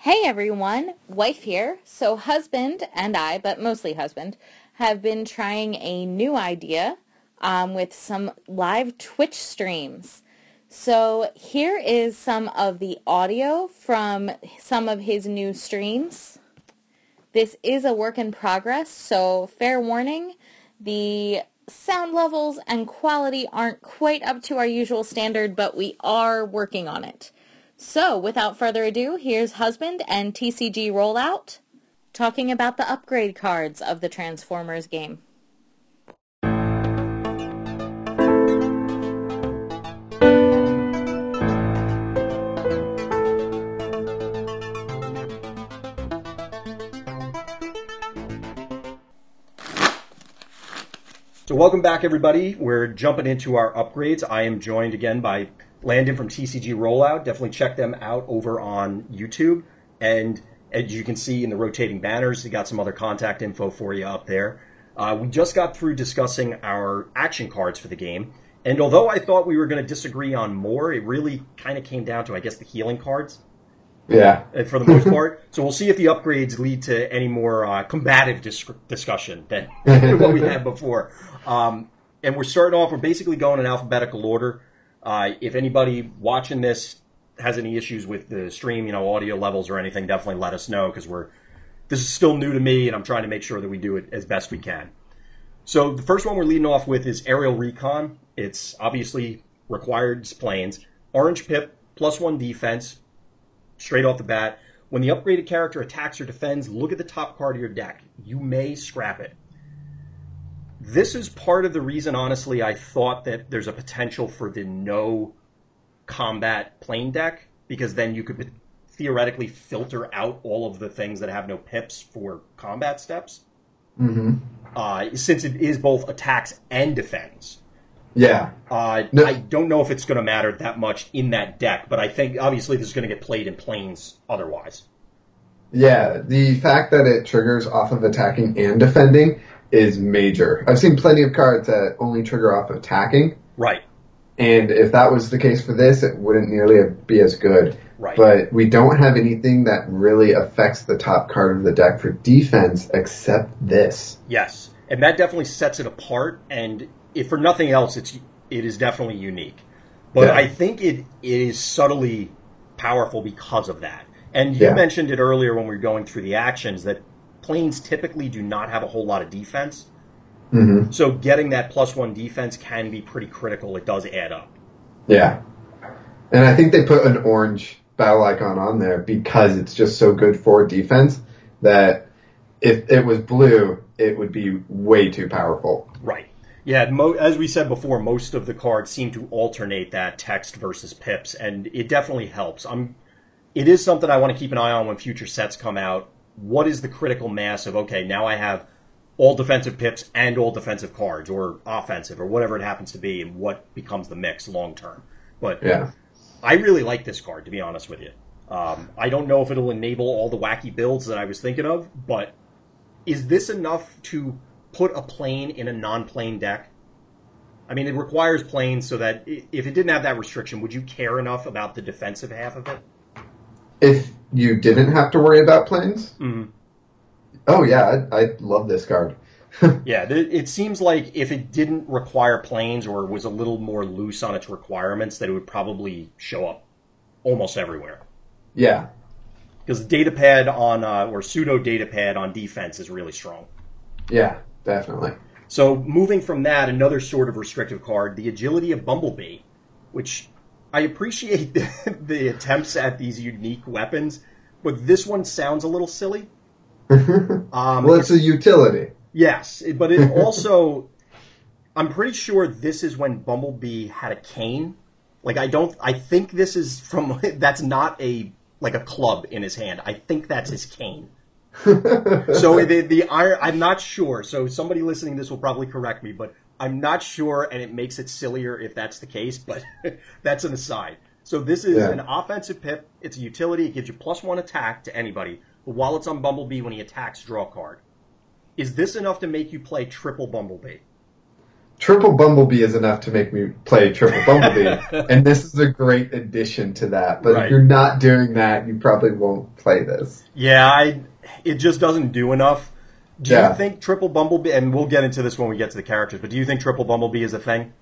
Hey everyone, wife here. So husband and I, but mostly husband, have been trying a new idea um, with some live Twitch streams. So here is some of the audio from some of his new streams. This is a work in progress, so fair warning, the sound levels and quality aren't quite up to our usual standard, but we are working on it. So, without further ado, here's Husband and TCG Rollout talking about the upgrade cards of the Transformers game. So welcome back, everybody. We're jumping into our upgrades. I am joined again by Landon from TCG Rollout. Definitely check them out over on YouTube. And as you can see in the rotating banners, we got some other contact info for you up there. Uh, we just got through discussing our action cards for the game. And although I thought we were going to disagree on more, it really kind of came down to, I guess, the healing cards. Yeah. uh, For the most part. so we'll see if the upgrades lead to any more uh, combative dis- discussion than what we had before. Um, and we're starting off, we're basically going in alphabetical order. Uh, if anybody watching this has any issues with the stream, you know, audio levels or anything, definitely let us know because we're this is still new to me, and I'm trying to make sure that we do it as best we can. So the first one we're leading off with is aerial recon. It's obviously required planes. Orange pip plus one defense, straight off the bat. When the upgraded character attacks or defends, look at the top card of your deck. You may scrap it. This is part of the reason, honestly, I thought that there's a potential for the no combat plane deck because then you could theoretically filter out all of the things that have no pips for combat steps. hmm Uh, since it is both attacks and defense. Yeah. Uh, No. I don't know if it's going to matter that much in that deck, but I think obviously this is going to get played in planes otherwise. Yeah. The fact that it triggers off of attacking and defending is major. I've seen plenty of cards that only trigger off attacking, Right, and if that was the case for this, it wouldn't nearly be as good. right. But we don't have anything that really affects the top card of the deck for defense except this. Yes, and that definitely sets it apart. And if for nothing else, it's it is definitely unique. But Yeah. I think it, it is subtly powerful because of that. And you Yeah. mentioned it earlier when we were going through the actions that planes typically do not have a whole lot of defense. hmm So getting that plus one defense can be pretty critical. It does add up. Yeah. And I think they put an orange battle icon on there because it's just so good for defense that if it was blue, it would be way too powerful. Right. Yeah, mo- as we said before, most of the cards seem to alternate that text versus pips, and it definitely helps. I'm. It is something I want to keep an eye on when future sets come out. What is the critical mass of? Okay, now I have all defensive pips and all defensive cards, or offensive, or whatever it happens to be, and what becomes the mix long term. But Yeah. I really like this card, to be honest with you. Um, I don't know if it'll enable all the wacky builds that I was thinking of, but is this enough to put a plane in a non-plane deck? I mean, it requires planes so that if it didn't have that restriction, would you care enough about the defensive half of it? If you didn't have to worry about planes, Mhm. oh yeah, I, I love this card. Yeah, th- it seems like if it didn't require planes or was a little more loose on its requirements, that it would probably show up almost everywhere. Yeah. Because data pad on uh, or pseudo data pad on defense is really strong. Yeah, definitely. So moving from that, another sort of restrictive card, the agility of Bumblebee, which I appreciate the, the attempts at these unique weapons, but this one sounds a little silly. Um, well, it's a utility. yes, but it also, I'm pretty sure this is when Bumblebee had a cane. Like I don't, I think this is from. That's not a like a club in his hand. I think that's his cane. so the the iron, I'm not sure. So somebody listening to this will probably correct me, but I'm not sure, and it makes it sillier if that's the case. But that's an aside. So this is Yeah. an offensive pip. It's a utility. It gives you plus one attack to anybody. But while it's on Bumblebee, when he attacks, draw a card. Is this enough to make you play triple Bumblebee? triple Bumblebee is enough to make me play triple Bumblebee, and this is a great addition to that. But Right. if you're not doing that, you probably won't play this. Yeah, I. It just doesn't do enough. Do Yeah. you think Triple Bumblebee? And we'll get into this when we get to the characters. But do you think Triple Bumblebee is a thing?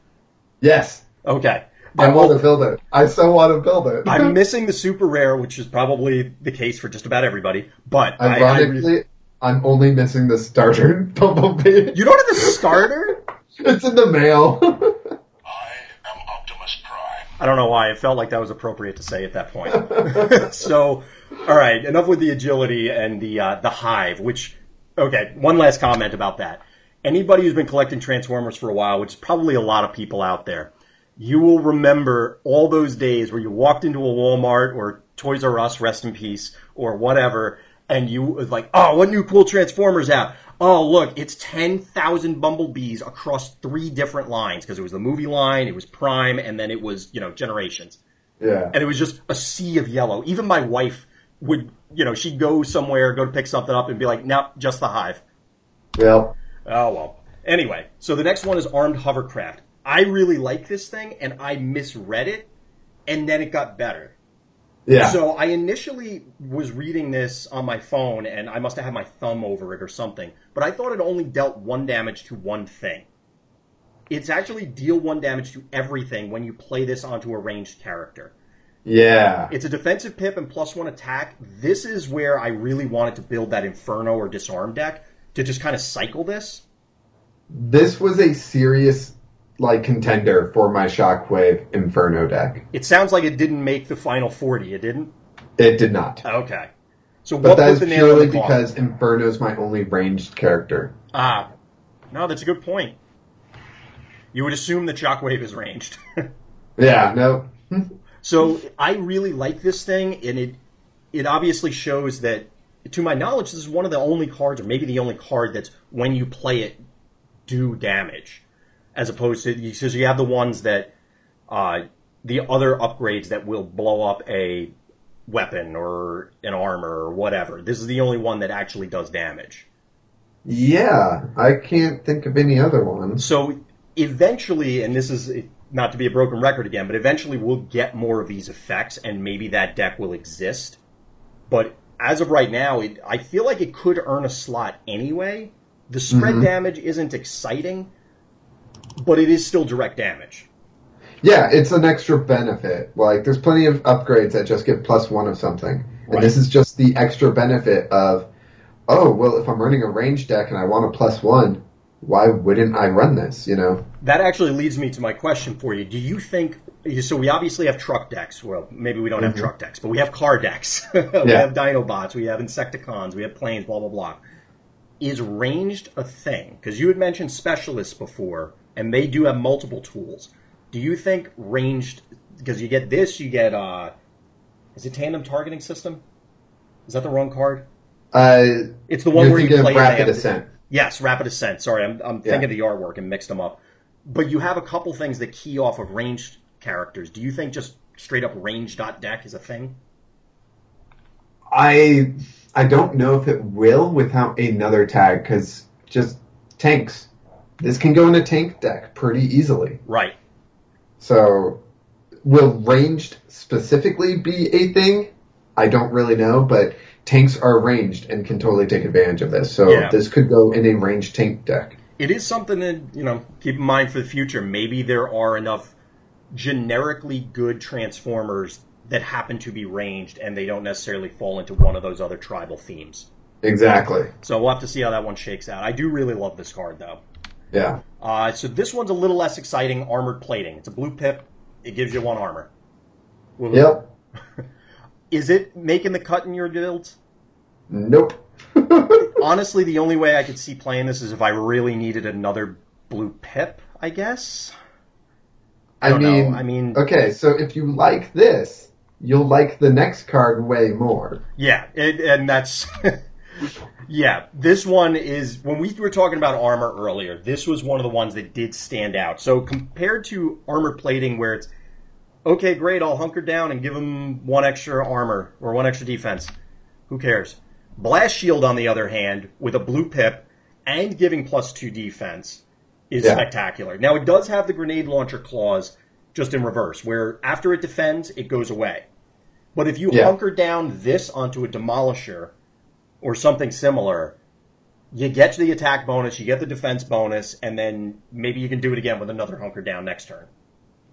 Yes, Okay. I want to build it. I so want to build it. I'm missing the super rare, which is probably the case for just about everybody. But I, I Ironically, re- I'm only missing the starter Bumblebee. you don't have the starter. It's in the mail. I am Optimus Prime. I don't know why. It felt like that was appropriate to say at that point. so, all right, enough with the agility and the uh, the hive. Which, okay, one last comment about that. Anybody who's been collecting Transformers for a while, which is probably a lot of people out there, you will remember all those days where you walked into a Walmart or Toys R Us, rest in peace, or whatever, and you was like, "Oh, what new cool Transformers out? Oh, look, it's ten thousand Bumblebees across three different lines because it was the movie line, it was Prime, and then it was you know Generations." yeah. and it was just a sea of yellow. Even my wife would, you know, she'd go somewhere, go to pick something up, and be like, "Nope, just the hive." Yeah. Oh well. Anyway, so the next one is armed hovercraft. I really like this thing, and I misread it, and then it got better. yeah. So I initially was reading this on my phone, and I must have had my thumb over it or something. But I thought it only dealt one damage to one thing. It's actually deal one damage to everything when you play this onto a ranged character. Yeah. It's a defensive pip and plus one attack. This is where I really wanted to build that Inferno or Disarm deck to just kind of cycle this. This was a serious like contender for my Shockwave Inferno deck. It sounds like it didn't make the final 40. It didn't? It did not. Okay. So But what that the purely because Inferno is my only ranged character. Ah, no, that's a good point. You would assume that Shockwave is ranged. Yeah, no. So I really like this thing, and it it obviously shows that, to my knowledge, this is one of the only cards, or maybe the only card that's when you play it, do damage, as opposed to because you have the ones that, uh, the other upgrades that will blow up a weapon or an armor or whatever. This is the only one that actually does damage. Yeah, I can't think of any other ones. So eventually, and this is not to be a broken record again, but eventually we'll get more of these effects, and maybe that deck will exist. But as of right now, it, I feel like it could earn a slot anyway. The spread mm-hmm. damage isn't exciting, but it is still direct damage. Yeah, it's an extra benefit. Like, there's plenty of upgrades that just give plus one of something. And Right. this is just the extra benefit of, oh, well, if I'm running a range deck and I want a plus one, why wouldn't I run this, you know? That actually leads me to my question for you. Do you think so? We obviously have truck decks. Well, maybe we don't have truck decks, but we have car decks. we Yeah. have Dinobots. We have Insecticons. We have planes. Blah blah blah. Is ranged a thing? Because you had mentioned specialists before, and they do have multiple tools. Do you think ranged? Because you get this, you get uh, is it tandem targeting system? Is that the wrong card? Uh, It's the one where you play of and they rapid ascent. Yes, Rapid Ascent. Sorry, I'm, I'm Yeah. thinking of the artwork and mixed them up. But you have a couple things that key off of ranged characters. Do you think just straight up range dot deck is a thing? I I don't know if it will without another tag because just tanks. This can go in a tank deck pretty easily. Right. So, will ranged specifically be a thing? I don't really know, but tanks are ranged and can totally take advantage of this. So Yeah. this could go in a ranged tank deck. It is something to you know, keep in mind for the future. Maybe there are enough generically good Transformers that happen to be ranged and they don't necessarily fall into one of those other tribal themes. Exactly. So we'll have to see how that one shakes out. I do really love this card, though. Yeah. Uh, so this one's a little less exciting. Armored plating. It's a blue pip. It gives you one armor. Will- Yep. Is it making the cut in your builds? Nope. Honestly, the only way I could see playing this is if I really needed another blue pip. I guess. I know. mean, I mean- okay. So if you like this, you'll like the next card way more. Yeah, it, and that's yeah. This one is when we were talking about armor earlier. This was one of the ones that did stand out. So compared to armor plating, where it's okay, great, I'll hunker down and give them one extra armor or one extra defense. Who cares? Blast shield, on the other hand, with a blue pip and giving plus two defense, is Yeah. spectacular. Now it does have the grenade launcher clause just in reverse, where after it defends, it goes away. But if you Yeah. hunker down this onto a demolisher or something similar, you get the attack bonus, you get the defense bonus, and then maybe you can do it again with another hunker down next turn.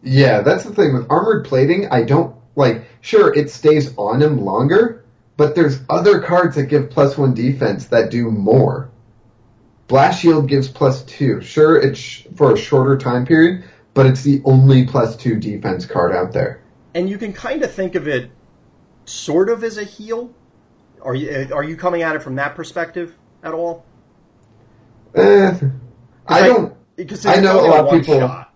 Yeah, that's the thing with armored plating. I don't like. Sure, it stays on him longer, but there's other cards that give plus one defense that do more. Blast Shield gives plus two. Sure, it's sh- for a shorter time period, but it's the only plus two defense card out there. And you can kind of think of it sort of as a heal. Are you are you coming at it from that perspective at all? Eh, I don't. Because I know a lot of people- shot.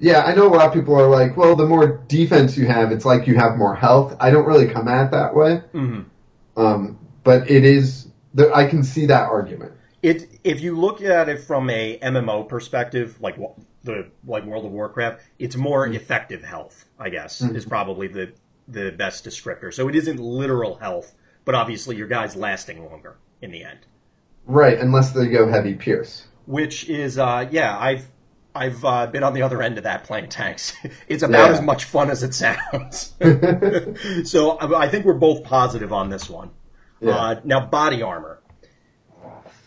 Yeah, I know a lot of people are like, well, the more defense you have, it's like you have more health. I don't really come at it that way. Mhm. Um, but it is. I can see that argument. It if you look at it from a MMO perspective, like the like World of Warcraft, it's more Mm. effective health. I guess is probably the the best descriptor. So it isn't literal health, but obviously your guy's lasting longer in the end. Right, unless they go heavy pierce. Which is uh, yeah, I've I've uh, been on the other end of that playing tanks. it's about Yeah. as much fun as it sounds. so I I think we're both positive on this one. Yeah. Uh, now, body armor.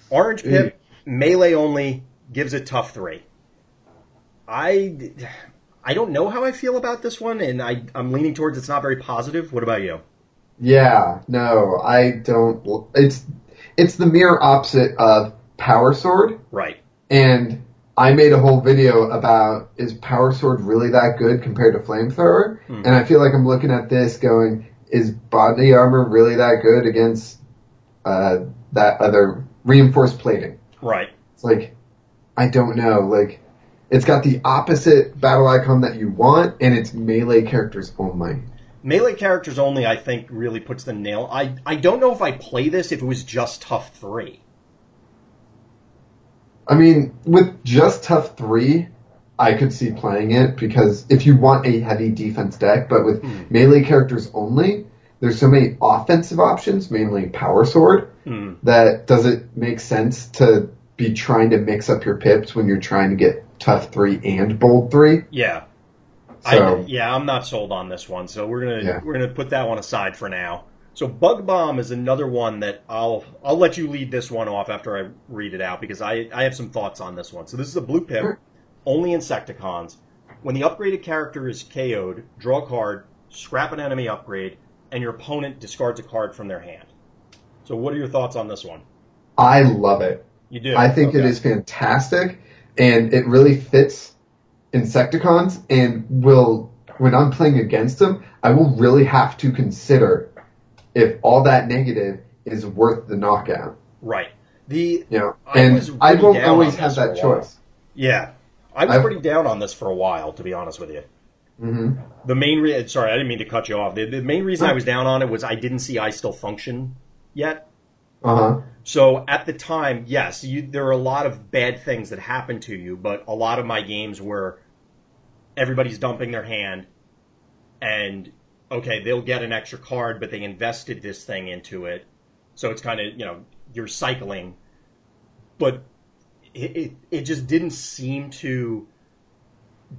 Orange Pip, melee only, gives it tough three. I, I don't know how I feel about this one, and I, I'm leaning towards it's not very positive. What about you? Yeah, no, I don't. It's it's the mirror opposite of Power Sword, Right. and I made a whole video about is Power Sword really that good compared to Flamethrower? And I feel like I'm looking at this going, is body armor really that good against uh, that other reinforced plating? Right. It's like I don't know, like. It's got the opposite battle icon that you want, and it's melee characters only. Melee characters only, I think, really puts the nail. I, I don't know if I play this if it was just tough three. I mean, with just tough three, I could see playing it because if you want a heavy defense deck, but with Hmm. melee characters only, there's so many offensive options, mainly power sword, Hmm. that does it make sense to be trying to mix up your pips when you're trying to get tough three and bold three? Yeah. So I, yeah, I'm not sold on this one, so we're gonna Yeah. we're gonna put that one aside for now. So Bug Bomb is another one that I'll I'll let you lead this one off after I read it out because I I have some thoughts on this one. So this is a blue pip, Sure. only Insecticons. When the upgraded character is KO'd, draw a card, scrap an enemy upgrade, and your opponent discards a card from their hand. So what are your thoughts on this one? I love it. You do. I think it Okay. is fantastic, and it really fits Insecticons. And will when I'm playing against them, I will really have to consider if all that negative is worth the knockout. right. The You know, I and I won't always have that choice. Yeah, I was I've- pretty down on this for a while, to be honest with you. hmm The main re- sorry, I didn't mean to cut you off. The, the main reason I was down on it was I didn't see I still function yet. Uh huh. So at the time, yes, you, there are a lot of bad things that happen to you, but a lot of my games were everybody's dumping their hand, and okay, they'll get an extra card, but they invested this thing into it, so it's kind of you know you're cycling, but it, it it just didn't seem to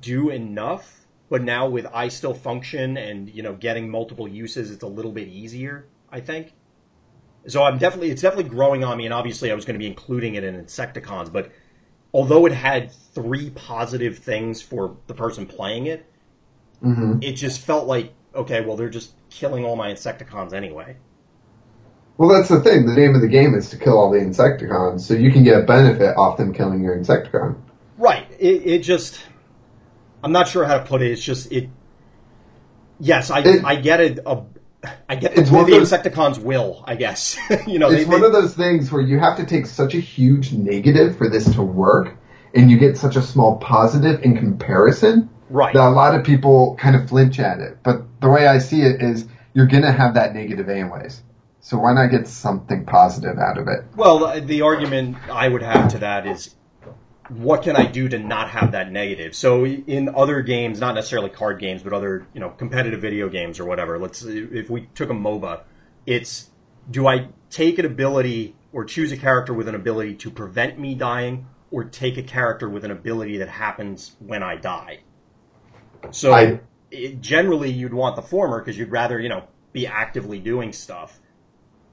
do enough. But now with I still function and you know getting multiple uses, it's a little bit easier, I think. So I'm definitely it's definitely growing on me, and obviously I was going to be including it in Insecticons, but although it had three positive things for the person playing it, hmm it just felt like okay, well they're just killing all my Insecticons anyway. Well, that's the thing. The name of the game is to kill all the Insecticons, so you can get a benefit off them killing your Insecticon. Right. It, it just I'm not sure how to put it. It's just it. Yes, I It- I get it. A, I get the, It's one the those- Insecticons will. I guess you know it's they, one they- of those things where you have to take such a huge negative for this to work, and you get such a small positive in comparison right. that a lot of people kind of flinch at it. But the way I see it is, you're gonna have that negative anyways. So why not get something positive out of it? Well, the, the argument I would have to that is, what can I do to not have that negative? So in other games, not necessarily card games, but other you know competitive video games or whatever. Let's if we took a MOBA, it's do I take an ability or choose a character with an ability to prevent me dying, or take a character with an ability that happens when I die. So I- it, generally, you'd want the former because you'd rather you know be actively doing stuff.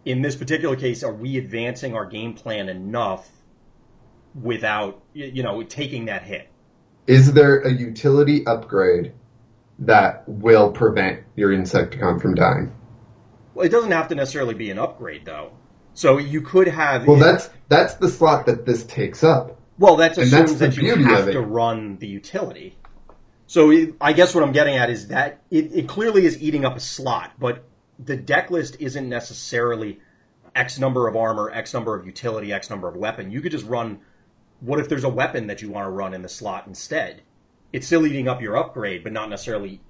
In this particular case, are we advancing our game plan enough without you know taking that hit? Is there a utility upgrade that will prevent your Insecticon from dying? Well, it doesn't have to necessarily be an upgrade though. So you could have Well, that's that's the slot that this takes up. Well, that And assumes that's the that you beauty have of it. to run the utility. So I guess what I'm getting at is that it, it clearly is eating up a slot, but the deck list isn't necessarily X number of armor, X number of utility, X number of weapon. You could just run. What if there's a weapon that you want to run in the slot instead? It's still eating up your upgrade, but not necessarily.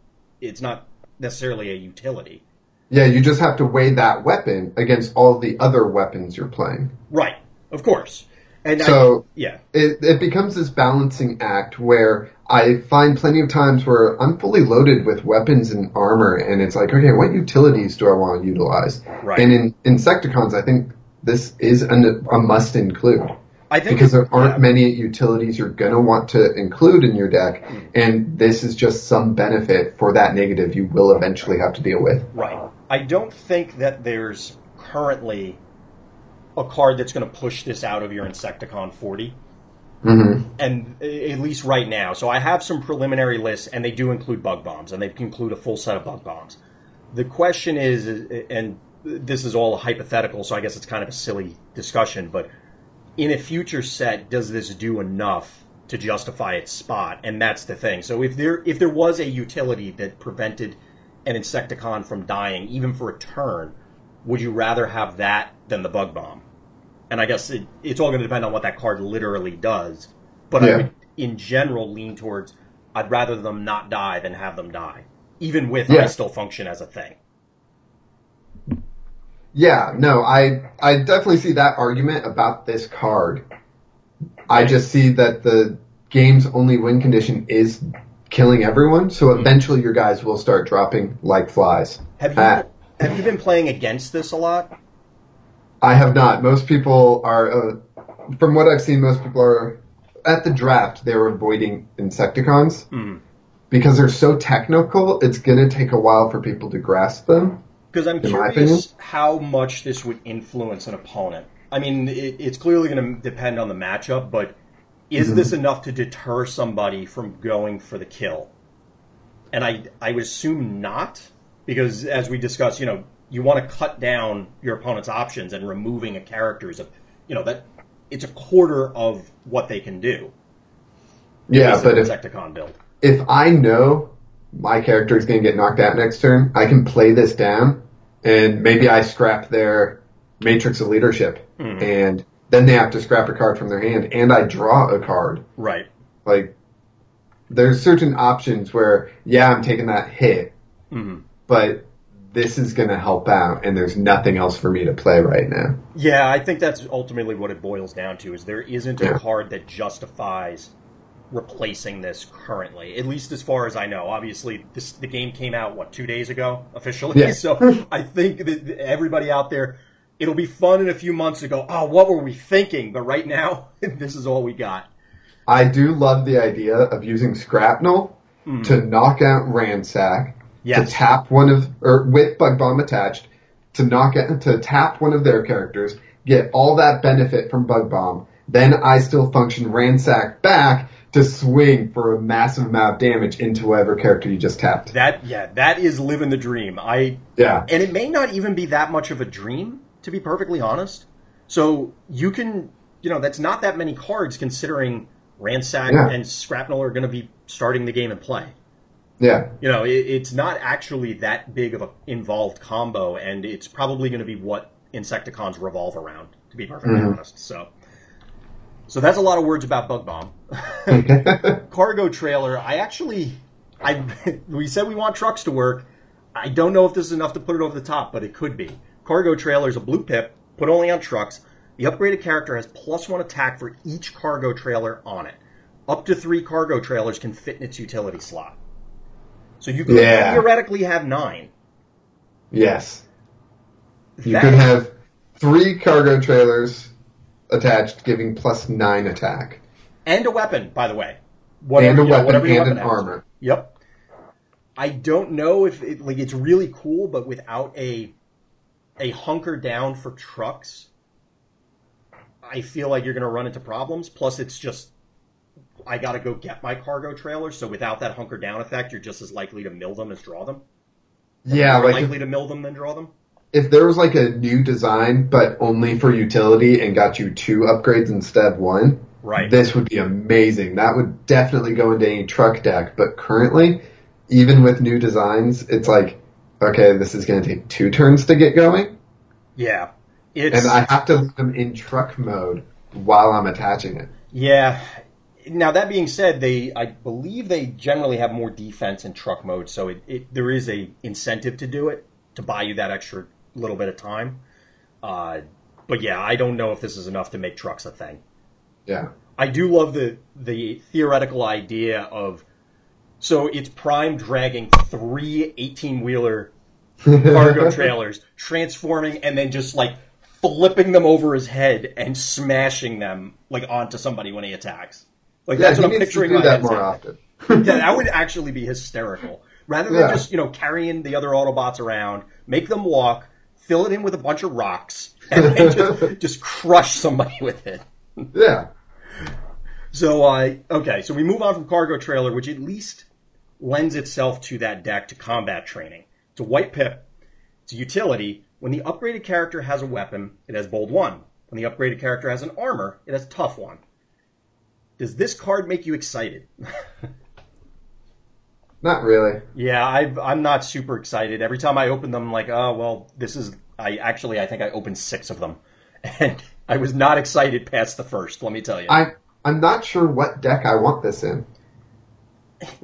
It's not necessarily a utility. Yeah, you just have to weigh that weapon against all the other weapons you're playing. Right. Of course. And I, So yeah. it, it becomes this balancing act where I find plenty of times where I'm fully loaded with weapons and armor, and it's like, okay, what utilities do I want to utilize? Right. And in Insecticons, I think this is an, a must include. I think because there aren't yeah. many utilities you're going to want to include in your deck, mm. and this is just some benefit for that negative you will eventually have to deal with. Right. I don't think that there's currently a card that's going to push this out of your Insecticon 40, hmm and at least right now. So I have some preliminary lists, and they do include bug bombs, and they include a full set of bug bombs. The question is, and this is all hypothetical, so I guess it's kind of a silly discussion, but in a future set, does this do enough to justify its spot? And that's the thing. So if there if there was a utility that prevented an Insecticon from dying, even for a turn, would you rather have that than the bug bomb? And I guess it, it's all going to depend on what that card literally does. But I would, in general, lean towards I'd rather them not die than have them die, even with Yeah. I still function as a thing. Yeah, no, I I definitely see that argument about this card. I just see that the game's only win condition is killing everyone, so eventually your guys will start dropping like flies. Have you Uh, have you been playing against this a lot? I have not. Most people are, uh, from what I've seen, most people are at the draft. They're avoiding Insecticons Mm. because they're so technical. It's gonna take a while for people to grasp them. Because I'm curious how much this would influence an opponent. I mean, it, it's clearly going to depend on the matchup, but is Mhm. this enough to deter somebody from going for the kill? And I, I would assume not, because as we discussed, you know, you want to cut down your opponent's options, and removing a character is a, you know, that it's a quarter of what they can do. Yeah, but if Insecticon build. if I know my character is going to get knocked out next turn, I can play this down, and maybe I scrap their Matrix of Leadership, Mhm. and then they have to scrap a card from their hand, and I draw a card. Right. Like, there's certain options where, yeah, I'm taking that hit, hmm but this is going to help out, and there's nothing else for me to play right now. Yeah, I think that's ultimately what it boils down to is there isn't a Yeah. card that justifies replacing this currently, at least as far as I know. Obviously, this the game came out what two days ago officially, Yeah. so I think that everybody out there, it'll be fun in a few months to go. Oh, what were we thinking? But right now, this is all we got. I do love the idea of using Shrapnel hmm. to knock out Ransack, Yes. to tap one of, or with Bug Bomb attached, to knock out, to tap one of their characters, get all that benefit from Bug Bomb, then I still function Ransack back to swing for a massive amount of damage into whatever character you just tapped. That yeah, that is living the dream. I Yeah. and it may not even be that much of a dream, to be perfectly honest. So you can, you know, that's not that many cards considering Ransack Yeah. and Shrapnel are going to be starting the game and play. Yeah. You know, it, it's not actually that big of an involved combo, and it's probably going to be what Insecticons revolve around, to be perfectly Mhm. honest. So, so that's a lot of words about Bug Bomb. cargo trailer. I actually, I we said we want trucks to work. I don't know if this is enough to put it over the top, but it could be. Cargo trailer is a blue pip, put only on trucks. The upgraded character has plus one attack for each cargo trailer on it. Up to three cargo trailers can fit in its utility slot. So you could Yeah. theoretically have nine. yes. You That- could have three cargo trailers attached, giving plus nine attack. and a weapon, by the way. and a you know, weapon and an armor. Yep. I don't know if it, like it's really cool, but without a a hunker down for trucks, I feel like you're going to run into problems. Plus, it's just I got to go get my cargo trailer, so without that hunker down effect, you're just as likely to mill them as draw them. Yeah, More like likely to mill them than draw them. if there was like a new design, but only for utility and got you two upgrades instead of one, Right. this would be amazing. That would definitely go into any truck deck. But currently, even with new designs, it's like, okay, this is going to take two turns to get going, yeah. It's and I have to leave them in truck mode while I'm attaching it. Yeah. Now that being said, they I believe they generally have more defense in truck mode, so it, it there is a incentive to do it to buy you that extra little bit of time. Uh, but yeah, I don't know if this is enough to make trucks a thing. Yeah. I do love the the theoretical idea of so it's Prime dragging three 18 wheeler cargo trailers, transforming and then just like flipping them over his head and smashing them like onto somebody when he attacks. Like Yeah, that's what I'm to picturing do that more often. Yeah, that would actually be hysterical. Rather than Yeah. just, you know, carrying the other Autobots around, make them walk, fill it in with a bunch of rocks, and just, just crush somebody with it. Yeah. So, uh, okay, so we move on from cargo trailer, which at least lends itself to that deck to combat training. It's a white pip. It's a utility. When the upgraded character has a weapon, it has bold one. When the upgraded character has an armor, it has tough one. Does this card make you excited? Not really. yeah, I, I'm not super excited. Every time I open them, I'm like, oh well, this is. I actually, I think I opened six of them, and I was not excited past the first. Let me tell you. I I'm not sure what deck I want this in.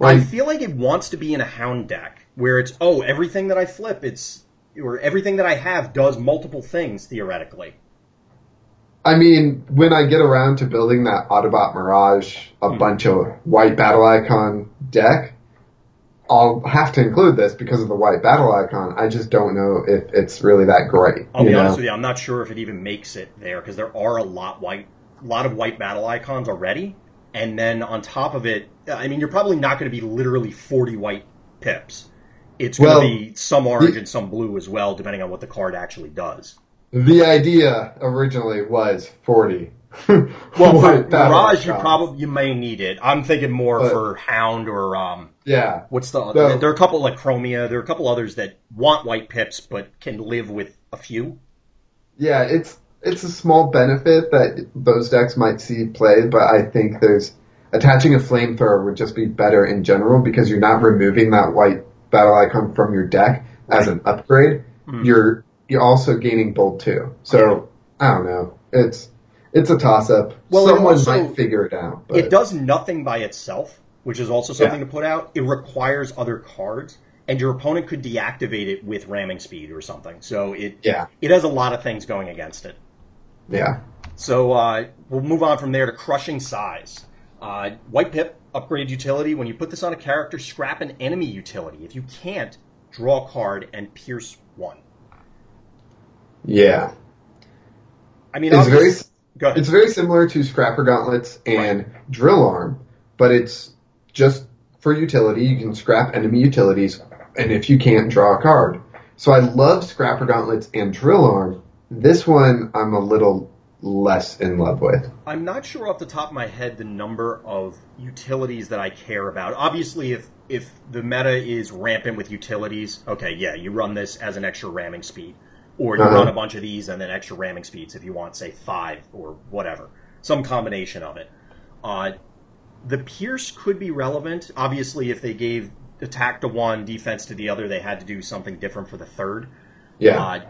I feel like it wants to be in a hound deck where it's oh everything that I flip it's or everything that I have does multiple things theoretically. I mean, when I get around to building that Autobot Mirage, a Hmm. bunch of white battle icon deck, I'll have to include this because of the white battle icon. I just don't know if it's really that great. I'll be know? honest with you, I'm not sure if it even makes it there because there are a lot white, lot of white battle icons already, and then on top of it, I mean you're probably not going to be literally 40 white pips. It's going to Well, be some orange the- and some blue as well, depending on what the card actually does. The idea originally was 40. Well, for Mirage, you probably you may need it. I'm thinking more But- for Hound or um, Yeah. What's the? So- there are a couple like Chromia. There are a couple others that want white pips but can live with a few. Yeah, it's it's a small benefit that those decks might see play, but I think there's attaching a flamethrower would just be better in general because you're not removing that white battle icon from your deck as an upgrade. Mhm. You're you're also gaining bold too. So I don't know. It's it's a toss up. Well, Someone also- might figure it out. But It does nothing by itself, which is also something to put out. It requires other cards, and your opponent could deactivate it with ramming speed or something. So it Yeah. it has a lot of things going against it. Yeah. So uh, we'll move on from there to crushing size. Uh, white pip upgrade utility. When you put this on a character, scrap an enemy utility. If you can't, draw a card and pierce one. Yeah. I mean, It's very. It's very similar to Scrapper Gauntlets and Drill Arm, but it's just for utility. You can scrap enemy utilities, and if you can't, draw a card. So I love Scrapper Gauntlets and Drill Arm. This one I'm a little less in love with. I'm not sure off the top of my head the number of utilities that I care about. Obviously, if if the meta is rampant with utilities, okay, yeah, you run this as an extra ramming speed, or you Uh-huh. run a bunch of these and then extra ramming speeds if you want, say five or whatever, some combination of it. Uh, the pierce could be relevant. Obviously, if they gave attack to one, defense to the other, they had to do something different for the third. Yeah. Uh,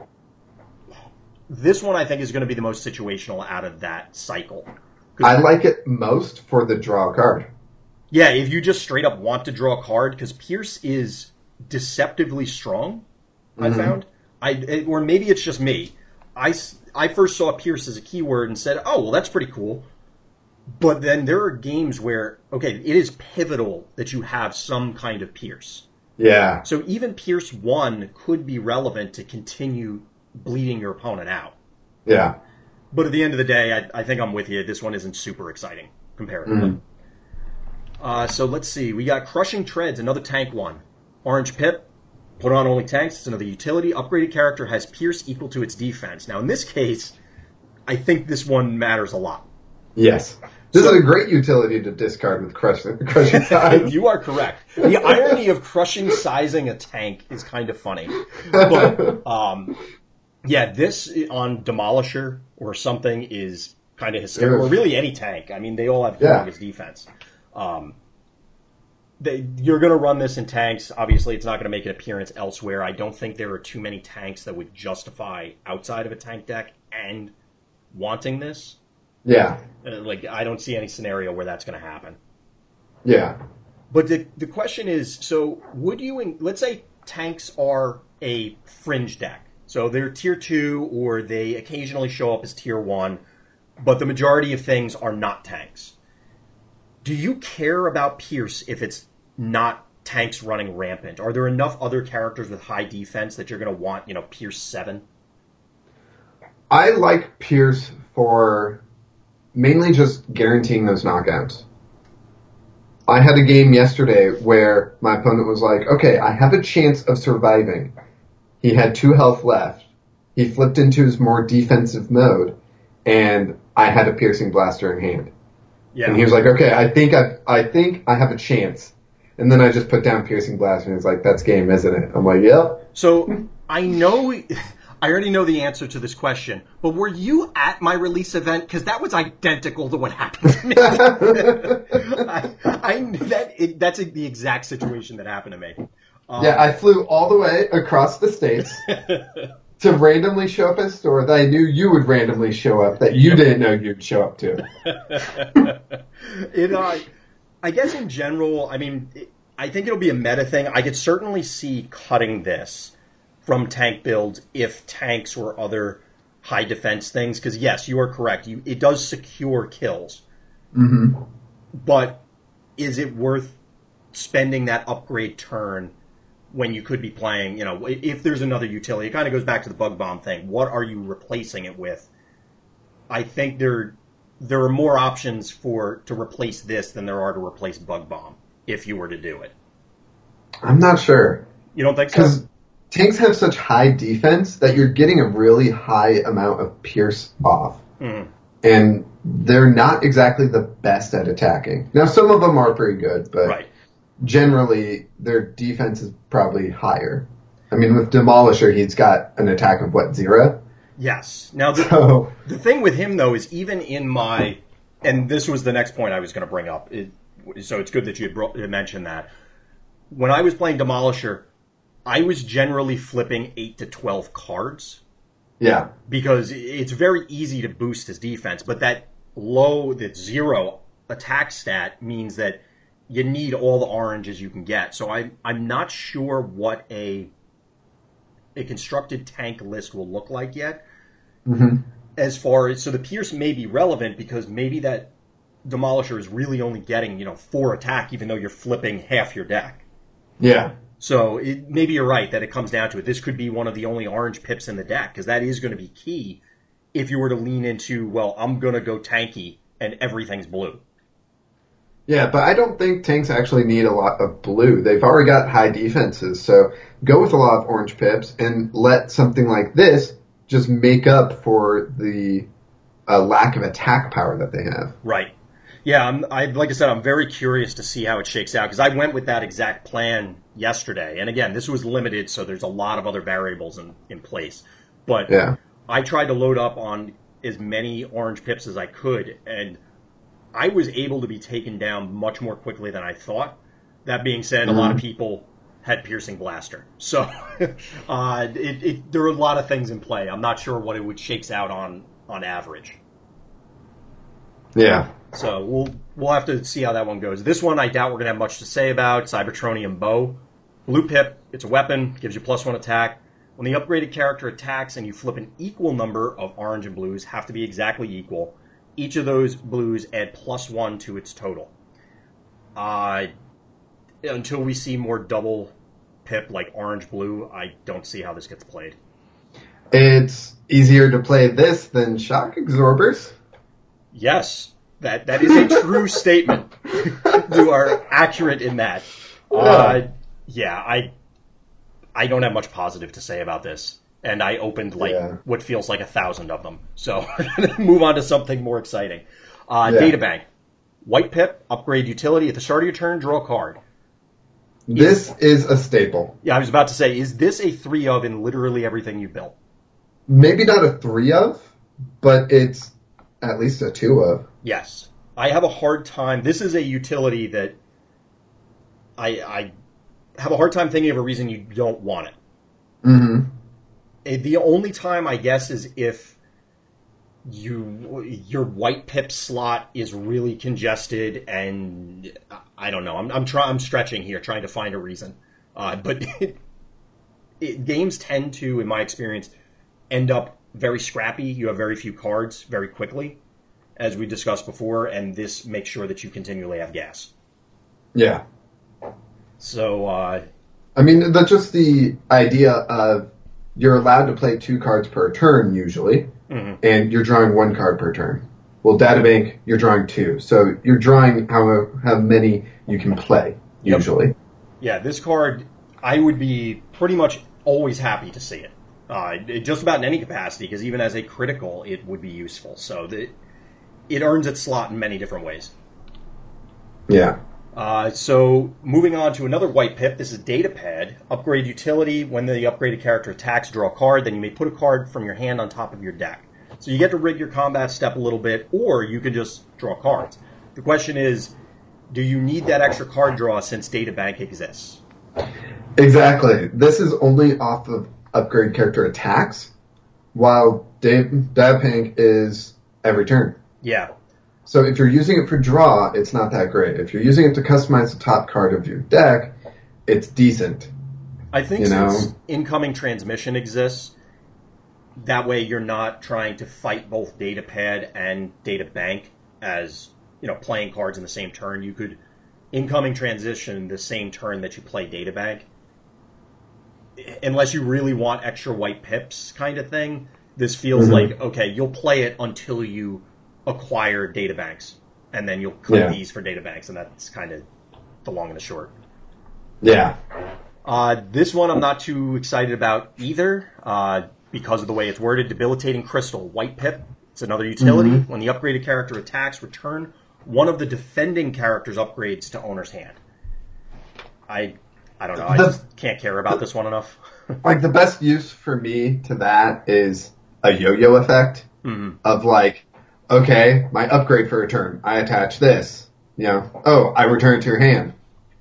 this one I think is going to be the most situational out of that cycle. I like it most for the draw card. yeah, if you just straight up want to draw a card, because Pierce is deceptively strong. I Mhm. found, I or maybe it's just me. I I first saw Pierce as a keyword and said, "Oh, well, that's pretty cool." But then there are games where okay, it is pivotal that you have some kind of Pierce. Yeah. So even Pierce one could be relevant to continue bleeding your opponent out. Yeah. But at the end of the day, I, I think I'm with you. This one isn't super exciting. comparatively. Mhm. Uh, so let's see. We got Crushing Treads, another tank one. Orange Pip, put on only tanks. It's another utility. Upgraded character has Pierce equal to its defense. Now, in this case, I think this one matters a lot. Yes. This So- is a great utility to discard with crushing, crushing size. you are correct. The irony of crushing sizing a tank is kind of funny. But, um, yeah, this on Demolisher or something is kind of hysterical. Or really any tank. I mean, they all have Yeah. humongous defense. Um, they, you're going to run this in tanks. Obviously, it's not going to make an appearance elsewhere. I don't think there are too many tanks that would justify outside of a tank deck and wanting this. yeah. Uh, Like, I don't see any scenario where that's going to happen. Yeah. But the the question is, so would you? in- Let's say tanks are a fringe deck, so they're tier two, or they occasionally show up as tier one, but the majority of things are not tanks. Do you care about Pierce if it's not tanks running rampant? Are there enough other characters with high defense that you're going to want, you know, Pierce seven? I like Pierce for mainly just guaranteeing those knockouts. I had a game yesterday where my opponent was like, okay, I have a chance of surviving. He had two health left. He flipped into his more defensive mode, and I had a piercing blaster in hand. Yeah, And he was like, okay, I think I, I think I have a chance. And then I just put down piercing blaster, and was like, that's game, isn't it? I'm like, yep. So I know, I already know the answer to this question, but were you at my release event? Because that was identical to what happened to me. I, I that it, that's the exact situation that happened to me. Um, Yeah, I flew all the way across the states to randomly show up at a store that I knew you would randomly show up that you didn't know you'd show up to. it, uh, I guess in general, I mean, I think it'll be a meta thing. I could certainly see cutting this from tank builds if tanks or other high defense things. Because yes, you are correct. You it does secure kills, hmm but is it worth spending that upgrade turn when you could be playing? You know, if there's another utility, it kind of goes back to the bug bomb thing. What are you replacing it with? I think there there are more options for to replace this than there are to replace bug bomb if you were to do it. I'm not sure. You don't think so? Because tanks have such high defense that you're getting a really high amount of pierce off. Mhm. And they're not exactly the best at attacking. Now, some of them are pretty good, but Right. generally their defense is probably higher. I mean, with Demolisher, he's got an attack of what, zero? Yes. Now the, So, The thing with him though is even in my, and this was the next point I was going to bring up. It, so it's good that you had brought, mentioned that. When I was playing Demolisher, I was generally flipping eight to twelve cards yeah. because it's very easy to boost his defense, but that low, that zero attack stat means that you need all the oranges you can get. So I, I'm not sure what a a constructed tank list will look like yet hmm as far as so the Pierce may be relevant because maybe that Demolisher is really only getting you know four attack even though you're flipping half your deck. Yeah. So it, maybe you're right that it comes down to it. This could be one of the only orange pips in the deck because that is going to be key if you were to lean into well I'm going to go tanky and everything's blue. Yeah, but I don't think tanks actually need a lot of blue. They've already got high defenses, so go with a lot of orange pips and let something like this just make up for the uh, lack of attack power that they have. Right. Yeah, I'm, I like I said, I'm very curious to see how it shakes out because I went with that exact plan yesterday, and again, this was limited, so there's a lot of other variables in, in place. But Yeah. I tried to load up on as many orange pips as I could, and I was able to be taken down much more quickly than I thought. That being said, a lot of people had piercing blaster, so uh, it, it, there are a lot of things in play. I'm not sure what it would shakes out on on average. Yeah. So we'll we'll have to see how that one goes. This one I doubt we're gonna have much to say about. Cybertronium bow, blue pip. It's a weapon, gives you plus one attack. When the upgraded character attacks and you flip an equal number of orange and blues, have to be exactly equal. Each of those blues add plus one to its total. Uh, until we see more double pip like orange blue, I don't see how this gets played. It's easier to play this than shock absorbers. Yes, That that is a true statement. You are accurate in that. Uh, yeah, I I don't have much positive to say about this, and I opened like Yeah. what feels like a thousand of them. So move on to something more exciting. Uh, Yeah. Data bank, white pip, upgrade utility at the start of your turn, draw a card. This is a staple. Yeah, I was about to say, is this a three of in literally everything you built? Maybe not a three of, but it's at least a two of. Yes. I have a hard time. This is a utility that I, I have a hard time thinking of a reason you don't want it. hmm Eh, The only time, I guess, is if you your white pip slot is really congested, and I don't know. I'm I'm trying. I'm stretching here, trying to find a reason. Uh, but it, it, games tend to, in my experience, end up very scrappy. You have very few cards very quickly, as we discussed before, and this makes sure that you continually have gas. Yeah. So uh, I mean, that's just the idea of you're allowed to play two cards per turn usually, Mhm. and you're drawing one card per turn. Well, Databank, you're drawing two, so you're drawing how how many you can play Yep. usually. Yeah, this card, I would be pretty much always happy to see it. Uh, it- just about in any capacity, because even as a critical, it would be useful. So the, it earns its slot in many different ways. Yeah. Uh, so moving on to another white pip, this is Datapad. Upgrade utility. When the upgraded character attacks, draw a card. Then you may put a card from your hand on top of your deck. So you get to rig your combat step a little bit, or you can just draw cards. The question is, do you need that extra card draw since Databank exists? Exactly. This is only off of upgrade character attacks, while Dave Databank is every turn. Yeah, So if you're using it for draw, it's not that great. If you're using it to customize the top card of your deck, it's decent. I think You since know? incoming transmission exists, that way you're not trying to fight both datapad and data bank as you know playing cards in the same turn. You could incoming transmission the same turn that you play data bank, unless you really want extra white pips kind of thing. This feels Mhm. like okay, you'll play it until you acquire data banks, and then you'll click Yeah. these for data banks, and that's kind of the long and the short. Yeah. Uh, this one I'm not too excited about either uh, because of the way it's worded. Debilitating Crystal, White Pip. It's another utility. When the upgraded character attacks, return one of the defending character's upgrades to owner's hand. I, I don't know. I The- just can't care about this one enough. Like the best use for me to that is a yo-yo effect Mhm. of like, okay, my upgrade for a turn, I attach this. You know, oh, I return it to your hand.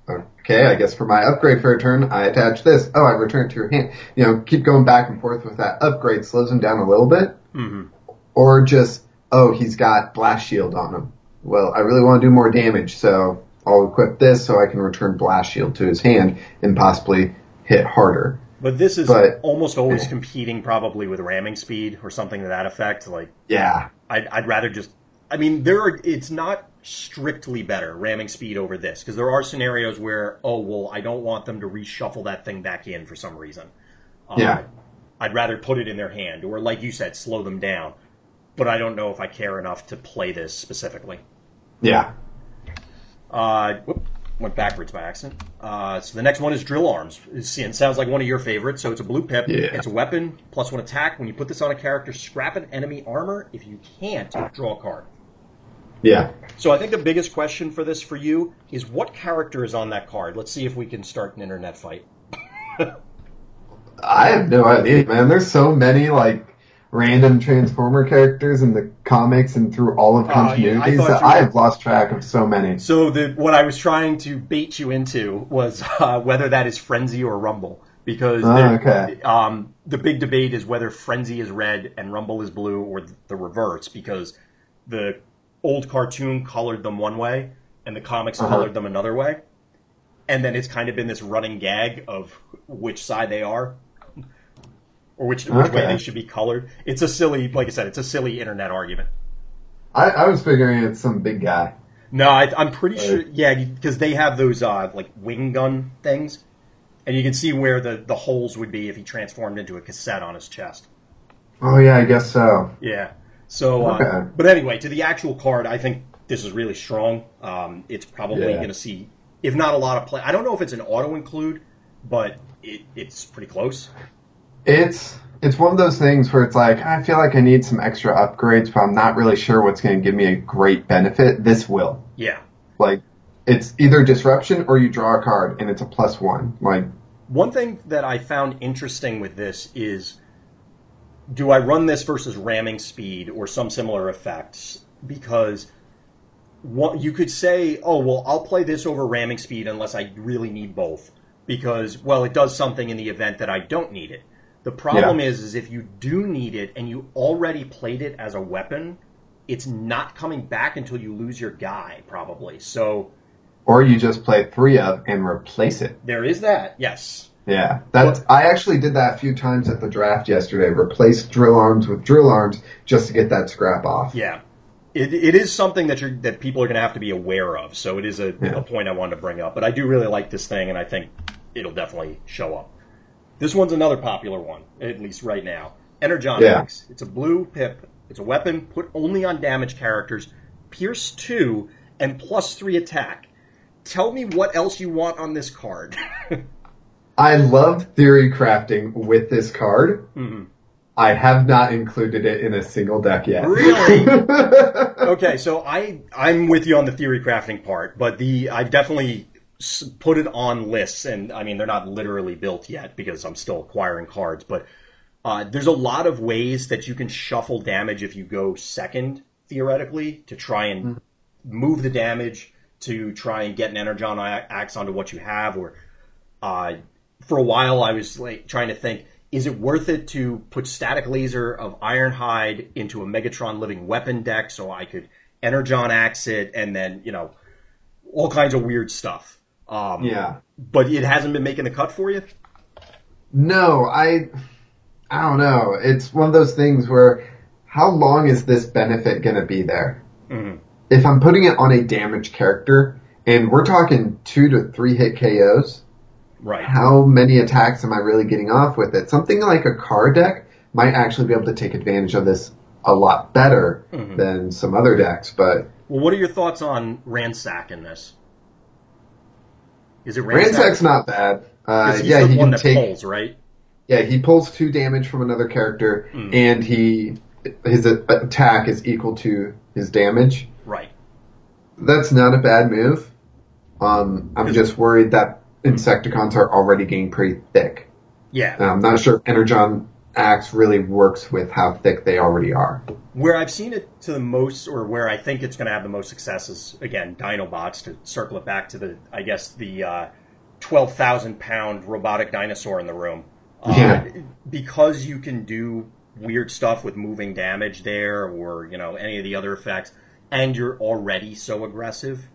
Okay, I guess for my upgrade for a turn, I attach this. Oh, I return it to your hand. You know, keep going back and forth with that upgrade slows him down a little bit. Mhm. Or just, oh, he's got blast shield on him. Well, I really want to do more damage, so I'll equip this so I can return blast shield to his hand and possibly hit harder. But this is But- almost always competing probably with ramming speed or something to that effect. Like Yeah. I'd, I'd rather just. I mean, there are. It's not strictly better ramming speed over this because there are scenarios where, oh well, I don't want them to reshuffle that thing back in for some reason. Uh, Yeah. I'd rather put it in their hand, or like you said, slow them down. But I don't know if I care enough to play this specifically. Yeah. Uh, whoop, went backwards by accident. Uh, so the next one is drill arms. It sounds like one of your favorites. So it's a blue pip. Yeah. It's a weapon plus one attack. When you put this on a character, scrap an enemy armor. If you can't, draw a card. Yeah. So I think the biggest question for this for you is what character is on that card. Let's see if we can start an internet fight. I have no idea, man. There's so many like random Transformer characters in the comics and through all of yeah, I continuities thought that you I have lost track of so many. So the what I was trying to bait you into was uh, whether that is Frenzy or Rumble, because Oh, okay. um, the big debate is whether Frenzy is red and Rumble is blue, or the reverse, because the old cartoon colored them one way and the comics Uh-huh. colored them another way, and then it's kind of been this running gag of which side they are. Or which, which way they should be colored. It's a silly, like I said, it's a silly internet argument. I, I was figuring it's some big guy. No, I, I'm pretty Right. sure. Yeah, because they have those uh, like wing gun things, and you can see where the the holes would be if he transformed into a cassette on his chest. Oh yeah, I guess so. Yeah. So, uh, but anyway, to the actual card, I think this is really strong. Um, it's probably Yeah. going to see, if not a lot of play. I don't know if it's an auto include, but it, it's pretty close. It's it's one of those things where it's like I feel like I need some extra upgrades, but I'm not really sure what's going to give me a great benefit. This will. Yeah. Like it's either disruption or you draw a card and it's a plus one. Like One thing that I found interesting with this is do I run this versus ramming speed or some similar effects? Because what you could say, oh well, I'll play this over ramming speed unless I really need both, because well, it does something in the event that I don't need it. The problem is, is if you do need it and you already played it as a weapon, it's not coming back until you lose your guy, probably. So or you just play three of and replace it. there is that. Yes. Yeah, that's. I actually did that a few times at the draft yesterday. Replaced drill arms with drill arms just to get that scrap off. Yeah, it, it is something that you're that people are going to have to be aware of. So it is a, Yeah. a point I wanted to bring up. But I do really like this thing, and I think it'll definitely show up. This one's another popular one, at least right now. Energon Yeah. Axe. It's a blue pip. It's a weapon put only on damage characters. Pierce two and plus three attack. Tell me what else you want on this card. I love theory crafting with this card. Mhm. I have not included it in a single deck yet. Really? okay, so I I'm with you on the theory crafting part, but the I've definitely put it on lists, and I mean they're not literally built yet because I'm still acquiring cards, but uh, there's a lot of ways that you can shuffle damage if you go second theoretically to try and move the damage to try and get an energon axe onto what you have, or uh, for a while I was like trying to think. Is it worth it to put static laser of Ironhide into a Megatron living weapon deck so I could Energon axe it and then, you know, all kinds of weird stuff. Um, yeah. But it hasn't been making the cut for you? No, I. I don't know. It's one of those things where, how long is this benefit going to be there? Mhm. If I'm putting it on a damaged character, and we're talking two to three hit KOs, Right. how many attacks am I really getting off with it? Something like a car deck might actually be able to take advantage of this a lot better Mhm. than some other decks, but Well, what are your thoughts on Ransack in this? Is it Ransack? Ransack's not bad. Uh, yeah, he can take. pulls, right? Yeah, he pulls two damage from another character, Mm. and he his attack is equal to his damage. Right. That's not a bad move. Um, I'm just worried that Insecticons are already getting pretty thick. Yeah. I'm not sure Energon Axe really works with how thick they already are. Where I've seen it to the most, or where I think it's going to have the most success is, again, Dinobots, to circle it back to the, I guess, the uh, 12,000 pound robotic dinosaur in the room. Uh, Yeah. Because you can do weird stuff with moving damage there, or, you know, any of the other effects, and you're already so aggressive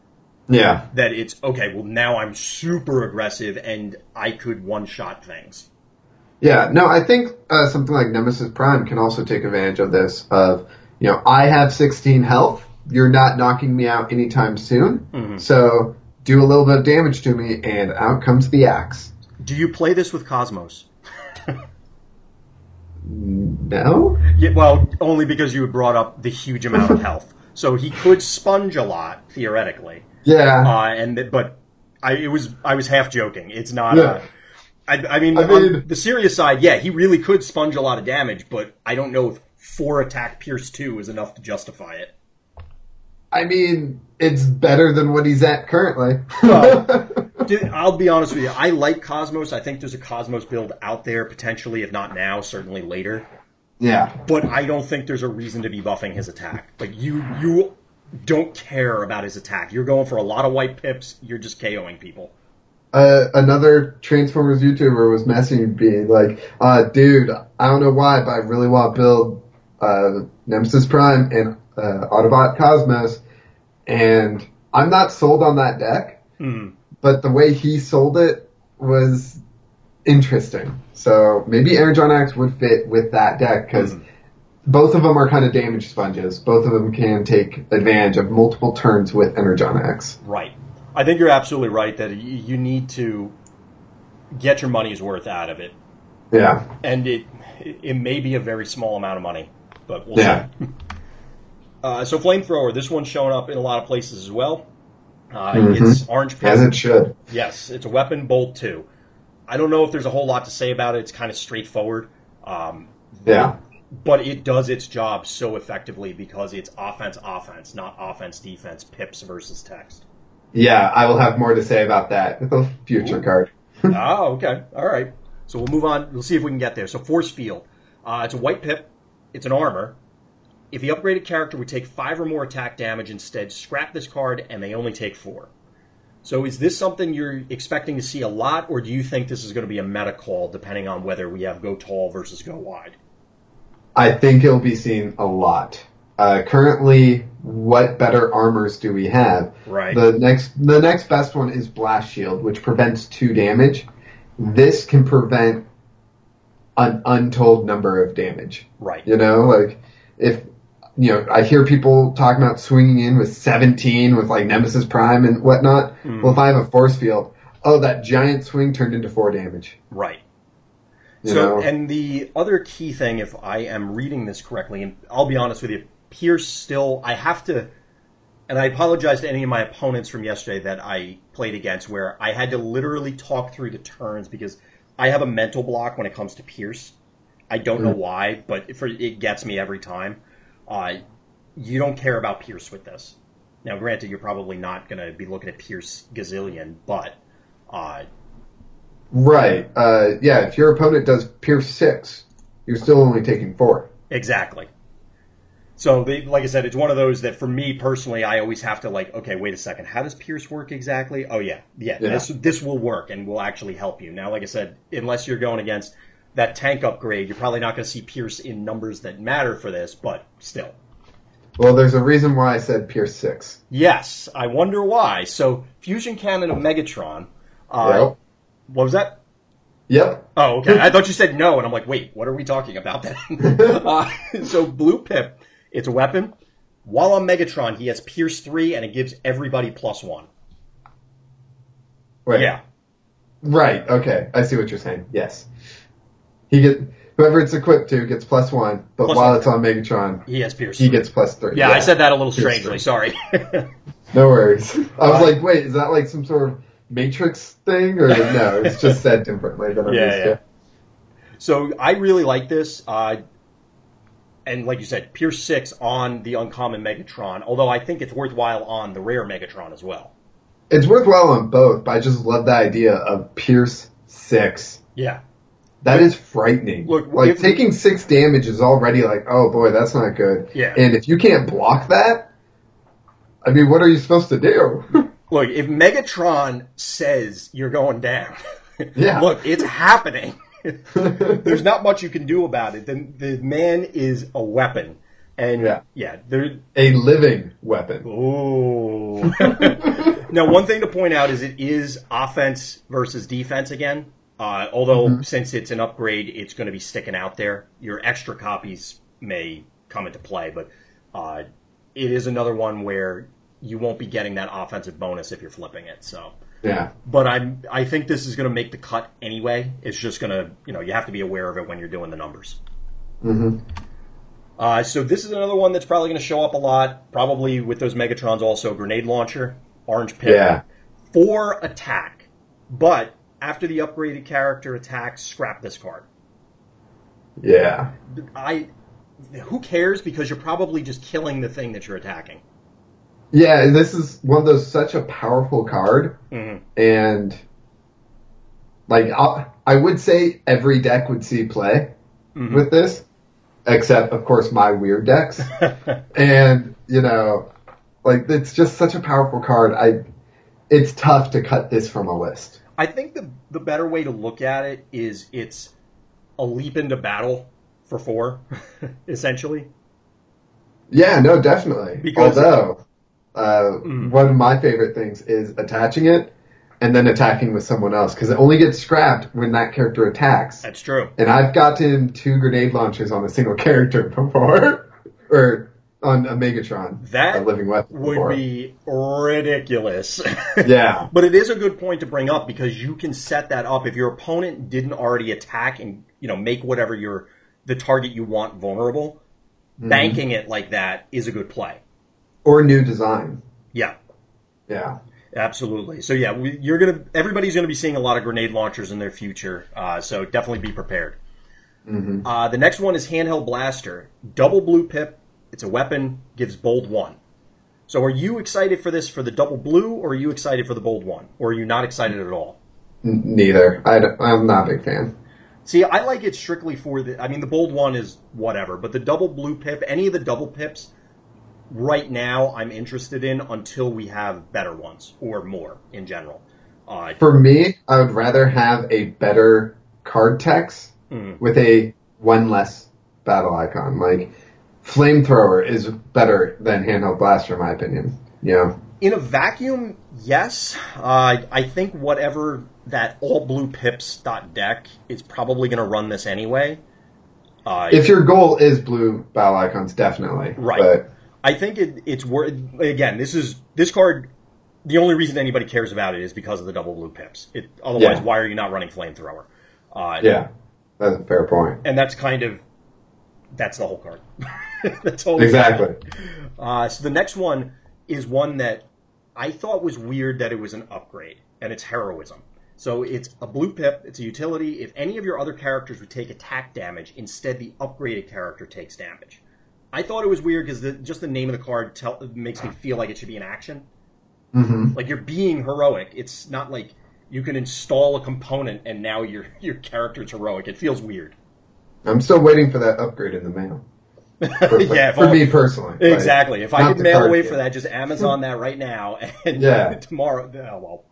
Yeah. that it's, okay, well, now I'm super aggressive and I could one shot things. Yeah, no, I think uh, something like Nemesis Prime can also take advantage of this. Of you know, I have 16 health. You're not knocking me out anytime soon, Mhm. so do a little bit of damage to me, and out comes the axe. Do you play this with Cosmos? No, Yeah, well, only because you brought up the huge amount of health. So he could sponge a lot theoretically, yeah, uh, and but I it was I was half joking. It's not. Yeah. Uh, I, I mean, I mean- the serious side, yeah, he really could sponge a lot of damage, but I don't know if four attack Pierce two is enough to justify it. I mean it's better than what he's at currently. Well, Dude, I'll be honest with you. I like Cosmos. I think there's a Cosmos build out there potentially, if not now, certainly later. yeah, but I don't think there's a reason to be buffing his attack. Like you, you don't care about his attack. You're going for a lot of white pips. You're just KOing people. Uh, another Transformers YouTuber was messaging me like, uh, dude, I don't know why, but I really want to build uh, Nemesis Prime and uh, Autobot Cosmos, and I'm not sold on that deck, Hmm. but the way he sold it was interesting. So maybe Energon Axe would fit with that deck because Mhm. both of them are kind of damage sponges. Both of them can take advantage of multiple turns with Energon Axe. Right. I think you're absolutely right that you need to get your money's worth out of it, Yeah. and it it may be a very small amount of money, but we'll Yeah. see. Uh, so flamethrower, this one's showing up in a lot of places as well. Uh, Mhm. It's orange pip. As it should. Yes, it's a weapon bold two. I don't know if there's a whole lot to say about it. It's kind of straightforward. Um, Yeah. but it does its job so effectively because it's offense offense, not offense defense. Pips versus text. Yeah, I will have more to say about that future Ooh. card. oh, okay, all right. So we'll move on. We'll see if we can get there. So force field. Uh, it's a white pip. It's an armor. If the upgraded character would take five or more attack damage instead, scrap this card and they only take four. So is this something you're expecting to see a lot, or do you think this is going to be a meta call depending on whether we have go tall versus go wide? I think it'll be seen a lot. Uh, currently, what better armors do we have? Right. The next, the next best one is blast shield, which prevents two damage. This can prevent an untold number of damage. right. You know, like if you know, I hear people talking about swinging in with 17 with like Nemesis Prime and whatnot. Hmm. Well, if I have a force field, oh, that giant swing turned into four damage. Right. You so, know? and the other key thing, if I am reading this correctly, and I'll be honest with you, Pierce still, I have to, and I apologize to any of my opponents from yesterday that I played against, where I had to literally talk through the turns because I have a mental block when it comes to Pierce. I don't know why, but for, it gets me every time. Uh, you don't care about Pierce with this. Now, granted, you're probably not going to be looking at Pierce gazillion, but uh, Right. Uh, yeah, if your opponent does Pierce 6, you're still only taking 4. Exactly. So, they, like I said, it's one of those that for me personally, I always have to like, okay, wait a second, how does Pierce work exactly? Oh yeah, yeah, Yeah. this this will work and will actually help you. Now, like I said, unless you're going against that tank upgrade, you're probably not going to see Pierce in numbers that matter for this, but still. Well, there's a reason why I said Pierce 6. Yes, I wonder why. So, fusion cannon of Megatron. Uh, Yep. What was that? Yep. Oh, okay. I thought you said no, and I'm like, wait, what are we talking about then? uh, so Blue Pip, it's a weapon. While on Megatron, he has Pierce three, and it gives everybody plus one. Right. Yeah, Right, okay. I see what you're saying. Yes. He get whoever it's equipped to gets plus 1, but Plus while one. it's on Megatron, he has Pierce. he three. gets plus 3. Yeah, I said that a little Pierce strangely. three. Sorry. No worries. I was Uh, like, wait, is that like some sort of Matrix thing? Or no, it's just said differently than I'm Yeah, used yeah. to. so I really like this. Uh, and like you said, Pierce six on the uncommon Megatron. Although I think it's worthwhile on the rare Megatron as well. It's worthwhile on both, but I just love the idea of Pierce 6. Yeah. That is frightening. Look, like if- taking six damage is already like, oh boy, that's not good. Yeah. And if you can't block that, I mean, what are you supposed to do? Look, if Megatron says you're going down, Yeah. look, it's happening. There's not much you can do about it. The, the man is a weapon. And Yeah. yeah, there. A living weapon. Ooh. now, one thing to point out is it is offense versus defense again. Uh, although since it's an upgrade, it's going to be sticking out there. Your extra copies may come into play, but uh, it is another one where you won't be getting that offensive bonus if you're flipping it. So, Yeah. but I'm I think this is going to make the cut anyway. It's just going to you know you have to be aware of it when you're doing the numbers. Mm-hmm. Uh, so this is another one that's probably going to show up a lot, probably with those Megatrons also. Grenade launcher, orange pit, Yeah. four attack, but after the upgraded character attacks, scrap this card. Yeah. I, who cares? Because you're probably just killing the thing that you're attacking. Yeah, this is one of those such a powerful card, hmm and like I, I would say every deck would see play Mhm. with this, except of course my weird decks. and you know, like it's just such a powerful card. I, it's tough to cut this from a list. I think the the better way to look at it is it's a leap into battle for four, essentially. Yeah, no, definitely. Because- Although, uh, Mm. one of my favorite things is attaching it and then attacking with someone else because it only gets scrapped when that character attacks. That's true. And I've gotten two grenade launchers on a single character before, or on a Megatron, That a living weapon. Would before. be ridiculous. Yeah. But it is a good point to bring up because you can set that up if your opponent didn't already attack and you know make whatever your the target you want vulnerable. banking it like that is a good play. Or new design. Yeah, Yeah. absolutely. So yeah, we, you're gonna everybody's gonna be seeing a lot of grenade launchers in their future. Uh, so definitely be prepared. Uh, the next one is handheld blaster, double blue pip. It's a weapon, gives bold one. So are you excited for this for the double blue, or are you excited for the bold one, or are you not excited at all? Neither. I I'm not a big fan. See, I like it strictly for the. I mean, the bold one is whatever, but the double blue pip, any of the double pips, right now, I'm interested in until we have better ones or more in general. Uh, For me, I would rather have a better card text Mhm. with a one less battle icon. Like flamethrower is better than handheld blaster, in my opinion. Yeah. in a vacuum, yes. Uh, I think whatever that all blue pips dot deck is probably going to run this anyway. Uh, If your goal is blue battle icons, definitely. Right. But I think it, it's worth. Again, this is this card. The only reason anybody cares about it is because of the double blue pips. It, otherwise, Yeah. why are you not running flamethrower? Uh, yeah, that's a fair point. and that's kind of that's the whole card. that's all. Exactly. Uh, so the next one is one that I thought was weird that it was an upgrade, and it's heroism. So it's a blue pip. It's a utility. If any of your other characters would take attack damage, instead the upgraded character takes damage. I thought it was weird because just the name of the card tell, makes me feel like it should be an action. hmm Like you're being heroic. It's not like you can install a component and now your your character's heroic. It feels weird. I'm still waiting for that upgrade in the mail. For, yeah, for me personally. Like, Exactly. If I could mail away for that, just Amazon that right now, and Yeah. tomorrow. Oh, well,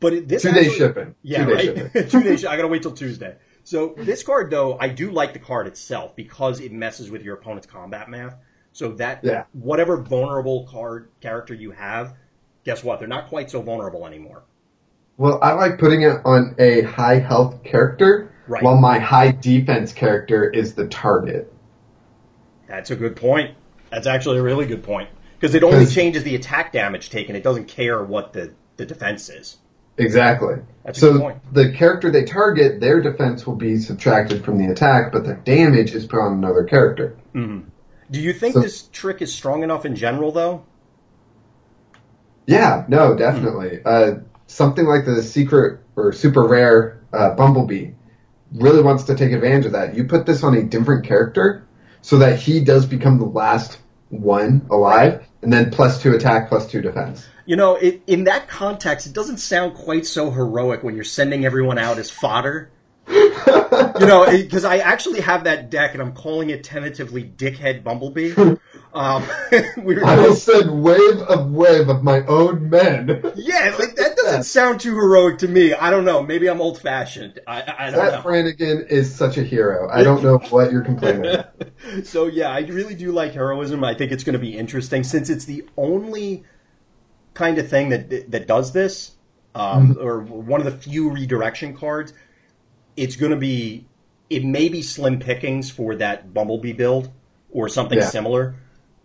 but it, this Two day shipping. Yeah, Two day right. shipping. Two days. I gotta wait till Tuesday. So this card, though, I do like the card itself because it messes with your opponent's combat math. So that Yeah. whatever vulnerable card character you have, guess what? They're not quite so vulnerable anymore. Well, I like putting it on a high health character, Right. while my high defense character is the target. That's a good point. That's actually a really good point because it only changes the attack damage taken. It doesn't care what the the defense is. Exactly. That's so the character they target, their defense will be subtracted from the attack, but the damage is put on another character. Do you think So- this trick is strong enough in general, though? Yeah, no, definitely. Uh, something like the secret or super rare uh, Bumblebee really wants to take advantage of that. You put this on a different character so that he does become the last one alive, and then plus two attack, plus two defense. You know, it, in that context, it doesn't sound quite so heroic when you're sending everyone out as fodder. you know, because I actually have that deck, and I'm calling it tentatively "Dickhead Bumblebee." Um, we were I will send wave of wave of my own men. yeah, like that doesn't sound too heroic to me. I don't know. Maybe I'm old fashioned. I, I, don't That know. Is such a hero. I don't know what you're complaining about. so yeah, I really do like heroism. I think it's going to be interesting since it's the only kind of thing that that does this, um, or one of the few redirection cards. It's going to be, it may be slim pickings for that Bumblebee build or something Yeah. similar,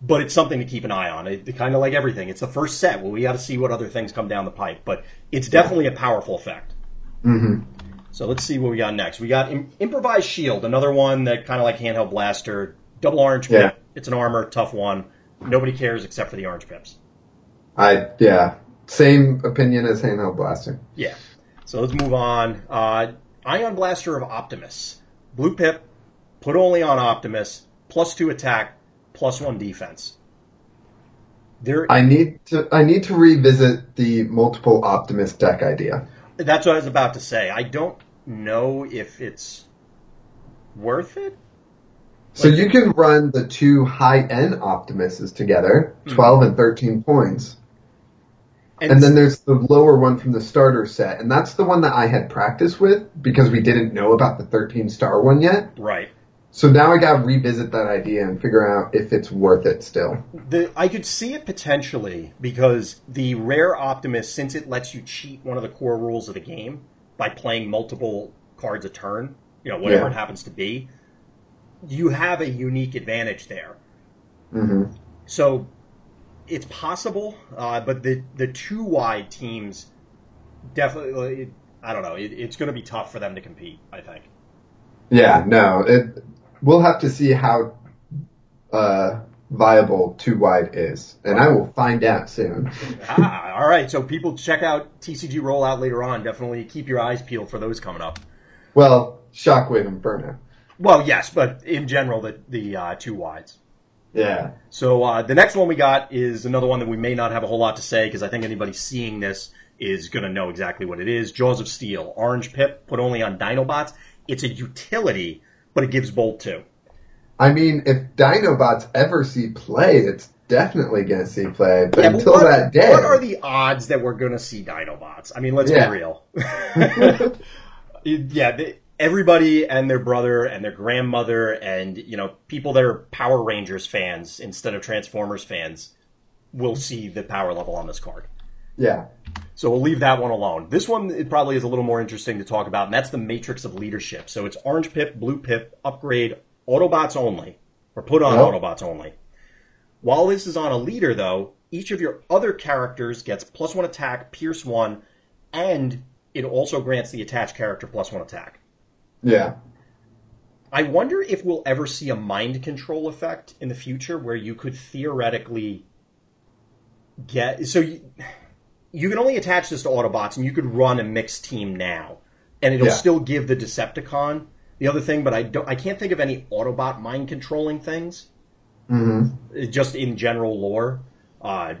but it's something to keep an eye on. It, kind of like everything, it's the first set. Well, we got to see what other things come down the pipe, but it's definitely a powerful effect. hmm So let's see what we got next. We got Im- improvised shield, another one that kind of like handheld blaster, double orange pip. Yeah. It's an armor, tough one. Nobody cares except for the orange pips. I yeah, same opinion as handheld blaster. Yeah. So let's move on. Uh, Ion blaster of Optimus, blue pip, put only on Optimus, plus two attack, plus one defense. There, I need to I need to revisit the multiple Optimus deck idea. that's what I was about to say. I don't know if it's worth it. So Like- you can run the two high end optimists together, Hmm. 12 and 13 points. And then there's the lower one from the starter set, and that's the one that I had practice with because we didn't know about the 13 star one yet. right. So now I gotta revisit that idea and figure out if it's worth it still. The, I could see it potentially because the rare Optimus, since it lets you cheat one of the core rules of the game by playing multiple cards a turn, you know, whatever Yeah. it happens to be, you have a unique advantage there. hmm So it's possible, uh, but the the two wide teams definitely. I don't know. It, it's going to be tough for them to compete. I think. Yeah, no, it. We'll have to see how uh, viable two wide is, and I will find out soon. ah, all right. So people check out TCG rollout later on. Definitely keep your eyes peeled for those coming up. Well, Shockwave and Burnout. Well, yes, but in general, the the uh, two wides. Yeah. So uh, the next one we got is another one that we may not have a whole lot to say because I think anybody seeing this is going to know exactly what it is. Jaws of Steel, orange pip, put only on Dinobots. It's a utility, but it gives Bold too. I mean, if Dinobots ever see play, it's definitely going to see play. But Yeah, but until what, that day, what are the odds that we're going to see Dinobots? I mean, let's Yeah. be real. yeah, the, everybody and their brother and their grandmother and you know people that are Power Rangers fans instead of Transformers fans will see the power level on this card. yeah, So we'll leave that one alone. This one it probably is a little more interesting to talk about, and that's the Matrix of Leadership. So it's orange pip, blue pip, upgrade, Autobots only, or put on Yep. Autobots only. While this is on a leader, though, each of your other characters gets plus one attack, pierce one, and it also grants the attached character plus one attack. yeah. I wonder if we'll ever see a mind control effect in the future where you could theoretically get so you, you can only attach this to Autobots and you could run a mixed team now and it'll Yeah. still give the Decepticon the other thing, but I don't I can't think of any Autobot mind controlling things hmm uh, just in general lore. Uh,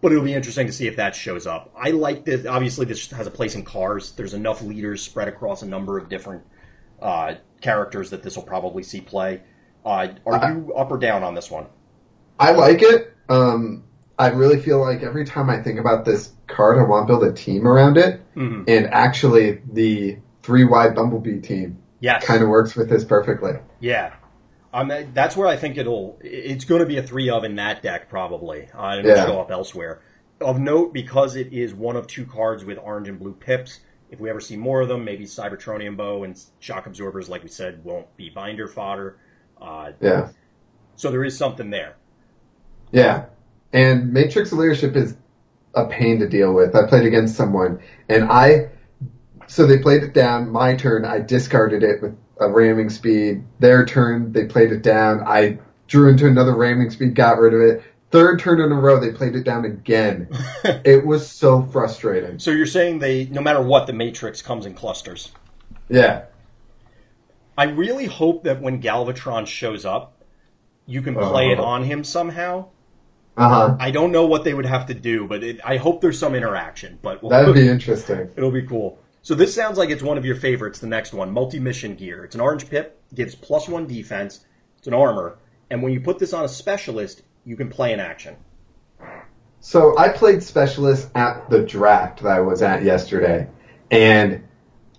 but it'll be interesting to see if that shows up. I like this. Obviously, this has a place in cars. There's enough leaders spread across a number of different uh, characters that this will probably see play. Uh, are I- you up or down on this one? I like it. Um, I really feel like every time I think about this card, I want to build a team around it. Mhm. And actually, the three wide Bumblebee team Yes. kind of works with this perfectly. Yeah. Um, that- that's where I think it'll. It's going to be a three of in that deck probably. Uh, and Yeah. it'll show up elsewhere. Of note, because it is one of two cards with orange and blue pips. If we ever see more of them, maybe Cybertronium Bow and Shock Absorbers, like we said, won't be binder fodder. Uh, Yeah. so there is something there. Yeah. And Matrix of Leadership is a pain to deal with. I played against someone and I, so they played it down. My turn, I discarded it with a ramming speed. Their turn, they played it down. I drew into another ramming speed, got rid of it. Third turn in a row, they played it down again. it was so frustrating. So you're saying they, no matter what, the Matrix comes in clusters. Yeah. I really hope that when Galvatron shows up, you can play it Uh-huh. on him somehow. Uh huh. I don't know what they would have to do, but it, I hope there's some interaction. But we'll, That would be interesting. it'll be cool. So this sounds like it's one of your favorites. The next one, multi-mission gear. It's an orange pip, gives plus one defense. It's an armor, and when you put this on a specialist, you can play an action. So I played specialist at the draft that I was at yesterday, and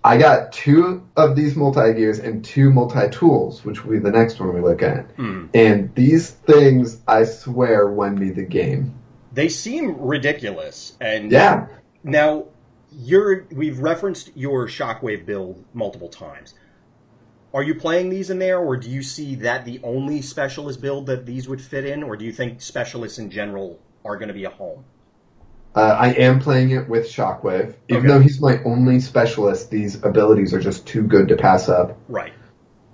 I got two of these multi gears and two multi tools, which will be the next one we look at. Hmm. And these things, I swear, won me the game. They seem ridiculous, and Yeah, Now, you're we've referenced your Shockwave build multiple times. Are you playing these in there, or do you see that the only specialist build that these would fit in, or do you think specialists in general are going to be a home? Uh, I am playing it with Shockwave. Even Okay. though he's my only specialist, these abilities are just too good to pass up. Right.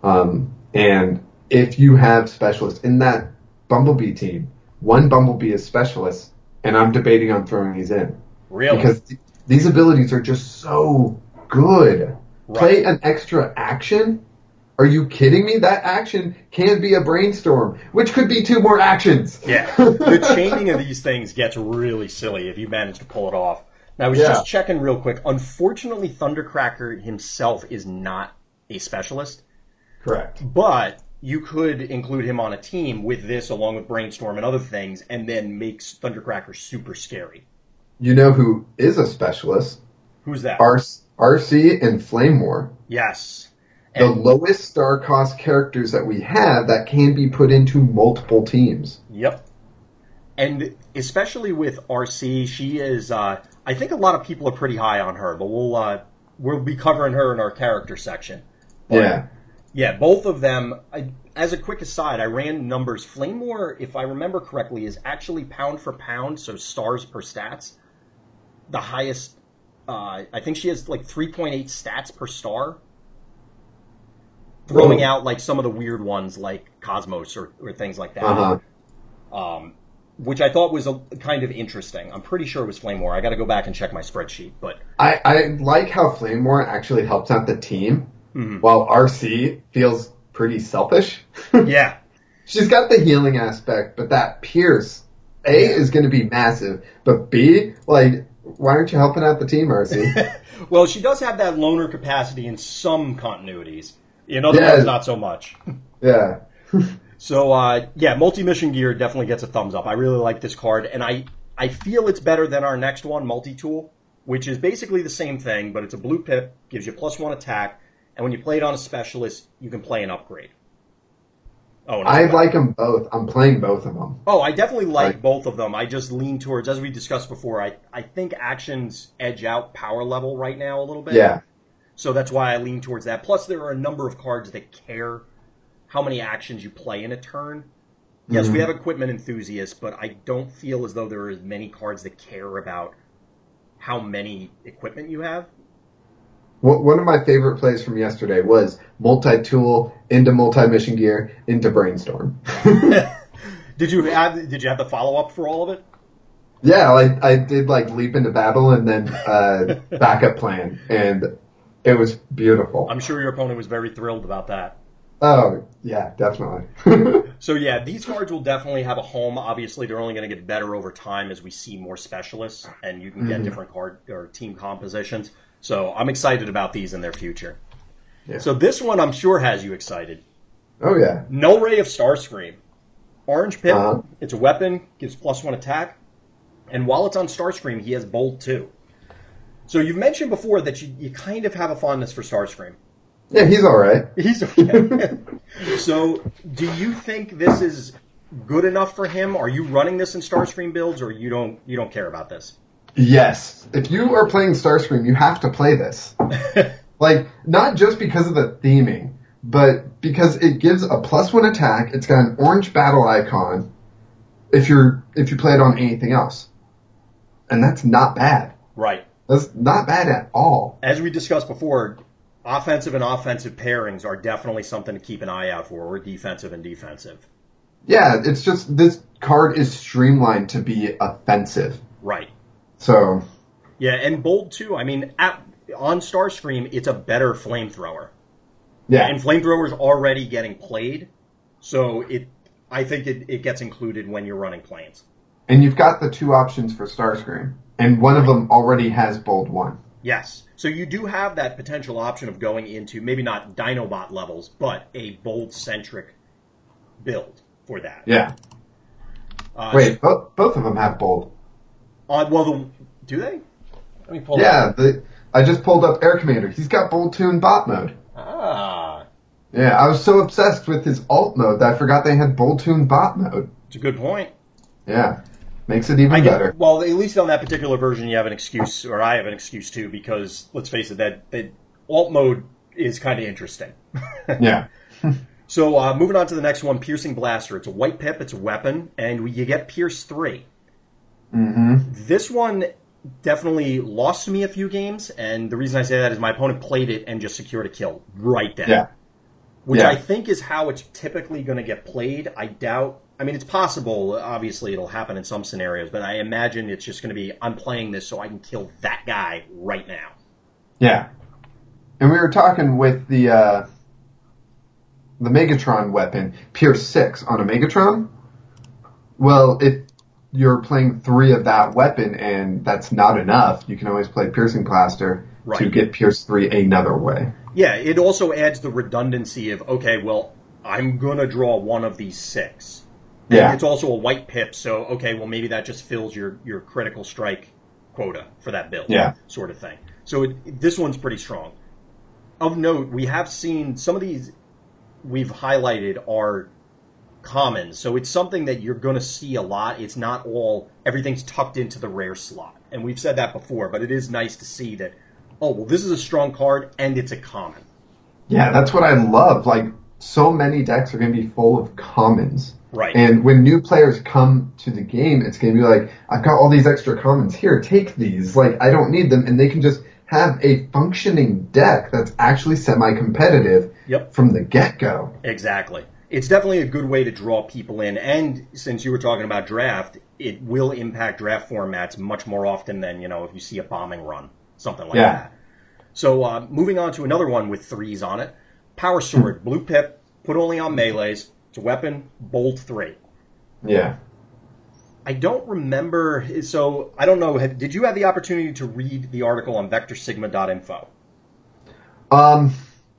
Um, and if you have specialists in that Bumblebee team, one Bumblebee is specialist, and I'm debating on throwing these in. Really? because th- these abilities are just so good. Right. Play an extra action? Are you kidding me? That action can be a brainstorm, which could be two more actions. yeah. the chaining of these things gets really silly if you manage to pull it off. Now, I was Yeah. just checking real quick. Unfortunately, Thundercracker himself is not a specialist. Correct. But you could include him on a team with this, along with Brainstorm and other things, and then makes Thundercracker super scary. You know who is a specialist? Who's that? R- Arcee and Flame War. yes. The And- lowest star cost characters that we have that can be put into multiple teams. Yep. And especially with Arcee, she is. Uh, I think a lot of people are pretty high on her, but we'll uh, we'll be covering her in our character section. But, Yeah. Yeah, both of them. I, as a quick aside, I ran numbers. Flame War, if I remember correctly, is actually pound for pound, so stars per stats. The highest. Uh, I think she has like 3.8 stats per star. Throwing out like some of the weird ones like Cosmos or, or things like that. Uh-huh. Um, which I thought was a, kind of interesting. I'm pretty sure it was Flame War. I got to go back and check my spreadsheet, but I, I like how Flame War actually helps out the team, Mhm. while Arcee feels pretty selfish. yeah, She's got the healing aspect, but that Pierce, A, is going to be massive, but B, like, why aren't you helping out the team, Arcee? well, she does have that loner capacity in some continuities. In other Yeah. ones, not so much. yeah. So uh, yeah, multi-mission gear definitely gets a thumbs up. I really like this card, and I I feel it's better than our next one, multi-tool, which is basically the same thing, but it's a blue pip, gives you plus one attack, and when you play it on a specialist, you can play an upgrade. Oh, I like them both. I'm playing both of them. Oh, I definitely like Right. both of them. I just lean towards, as we discussed before, I, I think actions edge out power level right now a little bit. Yeah. So that's why I lean towards that. Plus, there are a number of cards that care how many actions you play in a turn. Yes, we Mhm. have equipment enthusiasts, but I don't feel as though there are as many cards that care about how many equipment you have. One one of my favorite plays from yesterday was multi-tool into multi-mission gear into brainstorm. did you have Did you have the follow up for all of it? yeah, like I did like leap into battle and then uh, backup plan, and it was beautiful. I'm sure your opponent was very thrilled about that. oh yeah, definitely. So yeah, these cards will definitely have a home. Obviously, they're only going to get better over time as we see more specialists, and you can get Mhm. different card or team compositions. So I'm excited about these in their future. Yeah. So this one I'm sure has you excited. oh yeah. Null Ray of Starscream. Orange Pip. Uh-huh. It's a weapon, gives plus one attack, and while it's on Starscream, he has Bold too. So you've mentioned before that you, you kind of have a fondness for Starscream. Yeah, he's all right. He's okay. so, do you think this is good enough for him? Are you running this in Starscream builds, or you don't you don't care about this? Yes. If you are playing Starscream, you have to play this. like, not just because of the theming, but because it gives a plus one attack. It's got an orange battle icon. If you're if you play it on anything else, and that's not bad. right. That's not bad at all. As we discussed before, offensive and offensive pairings are definitely something to keep an eye out for, or defensive and defensive. Yeah, it's just this card is streamlined to be offensive. Right. So Yeah, and bold too. I mean, at, on Starscream, it's a better flamethrower. yeah, And flamethrower's already getting played, so it. I think it, it gets included when you're running planes. and you've got the two options for Starscream, and one of them already has bold one. Yes. So you do have that potential option of going into maybe not Dinobot levels, but a bold centric build for that. Yeah. Uh, Wait, both both of them have bold. Uh, well, the, do they? Let me pull. Yeah, the, I just pulled up Air Commander. He's got bold two in bot mode. Ah, Yeah, I was so obsessed with his alt mode that I forgot they had bold in bot mode. it's a good point. Yeah, makes it even I get, better. well, at least on that particular version, you have an excuse, or I have an excuse too, because let's face it, that, that alt mode is kind of interesting. Yeah. So uh, moving on to the next one, Piercing Blaster. It's a white pip, it's a weapon, and you get Pierce three. hmm This one definitely lost me a few games, and the reason I say that is my opponent played it and just secured a kill right then. Yeah. Which Yeah. I think is how it's typically going to get played. I doubt. I mean, it's possible. Obviously, it'll happen in some scenarios, but I imagine it's just going to be I'm playing this so I can kill that guy right now. Yeah. And we were talking with the uh, the Megatron weapon, Pierce six on a Megatron. Well, if you're playing three of that weapon and that's not enough, you can always play Piercing Blaster to get Pierce three another way. Yeah, it also adds the redundancy of okay, well, I'm going to draw one of these six. Yeah. It's also a white pip, so okay, well maybe that just fills your your critical strike quota for that build. Yeah. Sort of thing. So it, this one's pretty strong. Of note, we have seen some of these we've highlighted are commons, so it's something that you're going to see a lot. It's not all everything's tucked into the rare slot, and we've said that before. But it is nice to see that. Oh well, this is a strong card, and it's a common. Yeah, that's what I love. Like so many decks are going to be full of commons. Right. And when new players come to the game, it's going to be like, I've got all these extra commons here. Take these. Like I don't need them, and they can just have a functioning deck that's actually semi-competitive Yep. from the get-go. Exactly. It's definitely a good way to draw people in. And since you were talking about draft, it will impact draft formats much more often than, you know, if you see a bombing run, something like Yeah. that. So uh, moving on to another one with threes on it. Power Sword, Blue Pip, put only on melees. It's a weapon, bold three. Yeah. I don't remember. So I don't know. have- Did you have the opportunity to read the article on VectorSigma.info? Um,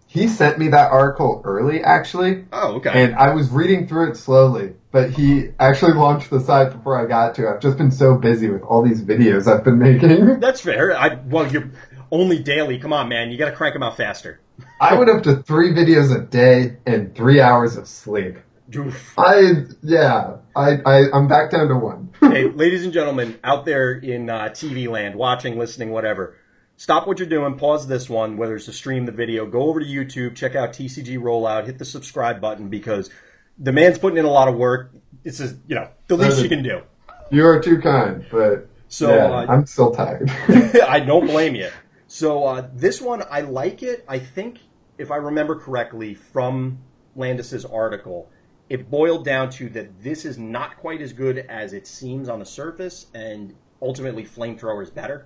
he sent me that article early, actually, Oh, okay. and I was reading through it slowly. But he actually launched the site before I got to. it. I've just been so busy with all these videos I've been making. That's fair. I well, you're only daily. Come on, man. You got to crank them out faster. I went up to three videos a day and three hours of sleep. Oof. I yeah, I, I I'm back down to one. hey, ladies and gentlemen, out there in uh, TV land, watching, listening, whatever, stop what you're doing, pause this one, whether it's to stream the video, go over to YouTube, check out TCG Rollout, hit the subscribe button because the man's putting in a lot of work. It's just, you know, the least you can do. you are too kind, but So, yeah, uh, I'm still tired. I don't blame you. So uh, this one, I like it. I think, if I remember correctly from Landis's article, it boiled down to that this is not quite as good as it seems on the surface, and ultimately, flamethrower is better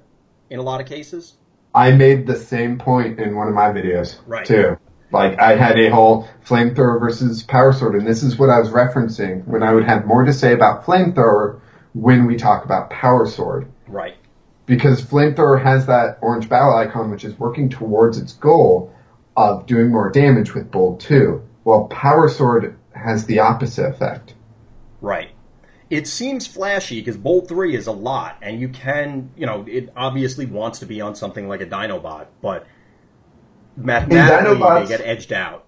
in a lot of cases. I made the same point in one of my videos Right. too. Like I had a whole flamethrower versus power sword, and this is what I was referencing when I would have more to say about flamethrower when we talk about power sword. Right. Because flamethrower has that orange battle icon which is working towards its goal of doing more damage with bold two, while power sword has the opposite effect. Right. It seems flashy because Bold 3 is a lot, and you can, you know, it obviously wants to be on something like a Dinobot, but mathematically Dinobots- they get edged out.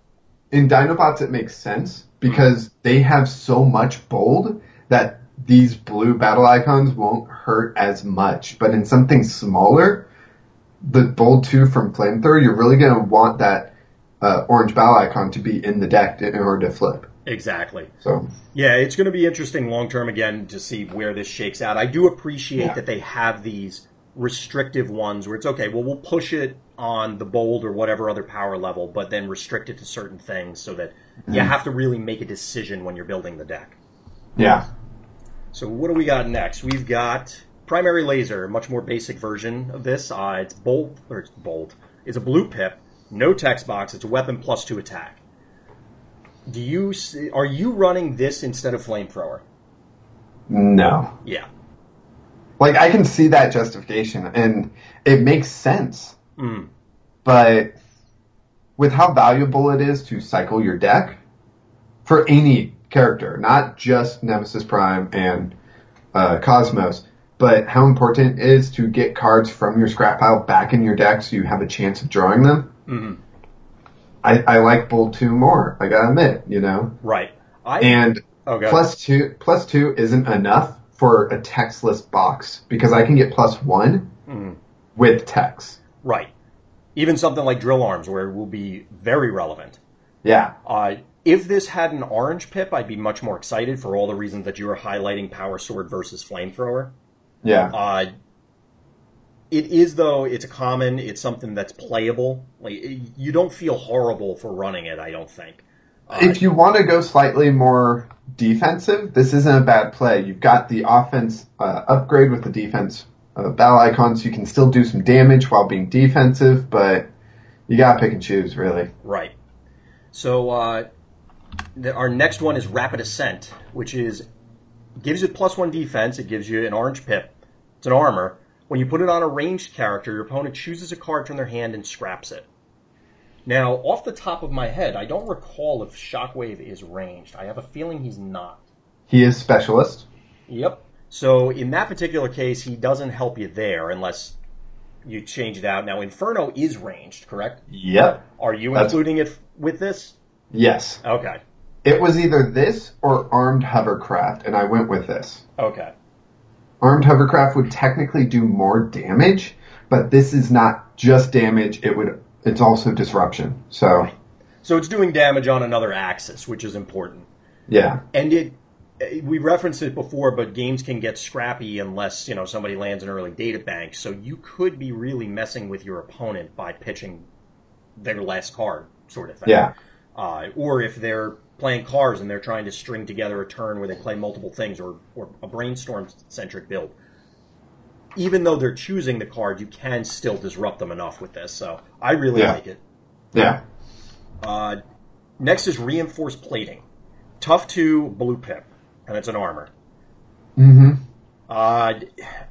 in Dinobots it makes sense because they have so much bold that these blue battle icons won't hurt as much. But in something smaller, the bold two from Flamethrower, you're really gonna want that uh, orange battle icon to be in the deck in order to flip. Exactly. So Yeah, it's going to be interesting long term again to see where this shakes out. I do appreciate Yeah. that they have these restrictive ones where it's okay, well, we'll push it on the bold or whatever other power level, but then restrict it to certain things so that you have to really make a decision when you're building the deck. yeah, So what do we got next? We've got primary laser, a much more basic version of this. Uh, it's bolt or it's bold. It's a blue pip, no text box. It's a weapon plus two attack. Do you are you running this instead of flamethrower? no. Yeah. Like I can see that justification and it makes sense. Mm. But with how valuable it is to cycle your deck for any character, not just Nemesis Prime and uh, Cosmos, but how important it is to get cards from your scrap pile back in your deck so you have a chance of drawing them. hmm I, I like Bold 2 more, I gotta admit, you know? Right. I And oh, plus two plus two isn't enough for a textless box because I can get plus one Mhm. with text. right. Even something like drill arms, where it will be very relevant. Yeah. Uh, if this had an orange pip, I'd be much more excited for all the reasons that you were highlighting power sword versus flamethrower. Yeah. Uh, it is though. It's a common. It's something that's playable. Like you don't feel horrible for running it. I don't think. Uh, if you want to go slightly more defensive, this isn't a bad play. You've got the offense uh, upgrade with the defense uh, battle icons. You can still do some damage while being defensive, but you gotta pick and choose, really. right. So uh, the, our next one is rapid ascent, which is gives you plus one defense. It gives you an orange pip. It's an armor. When you put it on a ranged character, your opponent chooses a card from their hand and scraps it. Now, off the top of my head, I don't recall if Shockwave is ranged. I have a feeling he's not. He is specialist. Yep. So in that particular case, he doesn't help you there unless you change it out. Now, Inferno is ranged, correct? Yep. Are you That's- including it with this? Yes. Okay. It was either this or armed hovercraft, and I went with this. Okay. Armed hovercraft would technically do more damage, but this is not just damage. It would. It's also disruption. So So it's doing damage on another axis, which is important. yeah. And it we referenced it before, but games can get scrappy unless you know somebody lands an early data bank. So you could be really messing with your opponent by pitching their last card, sort of thing. Yeah. Uh, or if they're playing cards and they're trying to string together a turn where they play multiple things, or or a brainstorm centric build. Even though they're choosing the card, you can still disrupt them enough with this. So I really Yeah. like it. Yeah. Uh, next is reinforced plating. Tough two blue pip, and it's an armor. Mm-hmm. Uh,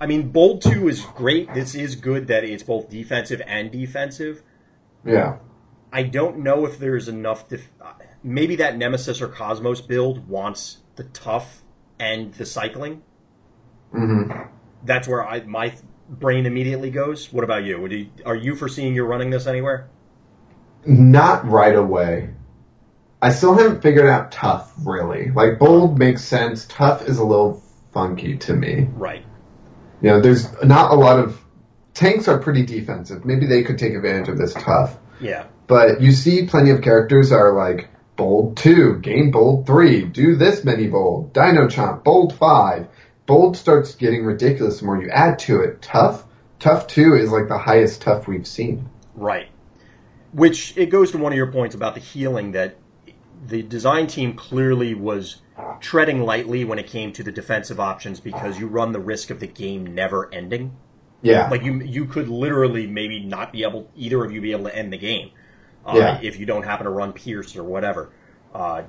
I mean, bold two is great. This is good that it's both defensive and defensive. Yeah. I don't know if there's enough. Def- uh, maybe that Nemesis or Cosmos build wants the tough and the cycling. hmm That's where I my brain immediately goes. What about you? Would you are you foreseeing you're running this anywhere? Not right away. I still haven't figured out tough really. Like bold makes sense. Tough is a little funky to me. Right. You know, there's not a lot of tanks are pretty defensive. Maybe they could take advantage of this tough. Yeah. But you see plenty of characters are like bold two, gain bold three, do this many bold, dino chomp, bold five. Bold starts getting ridiculous the more you add to it. Tough, tough two is like the highest tough we've seen. Right. Which it goes to one of your points about the healing that the design team clearly was treading lightly when it came to the defensive options because you run the risk of the game never ending. Yeah. Like you you could literally maybe not be able either of you be able to end the game uh, Yeah. if you don't happen to run Pierce or whatever. Uh,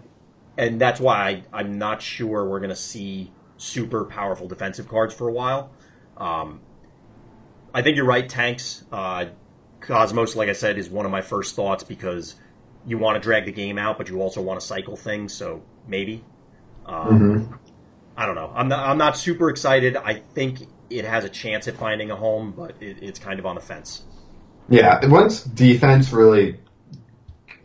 and that's why I, I'm not sure we're going to see super powerful defensive cards for a while. Um, I think you're right. Tanks, uh, Cosmos, like I said, is one of my first thoughts because you want to drag the game out, but you also want to cycle things. So maybe. Um, Mhm. I don't know. I'm not, I'm not super excited. I think it has a chance at finding a home, but it, it's kind of on the fence. Yeah, once defense really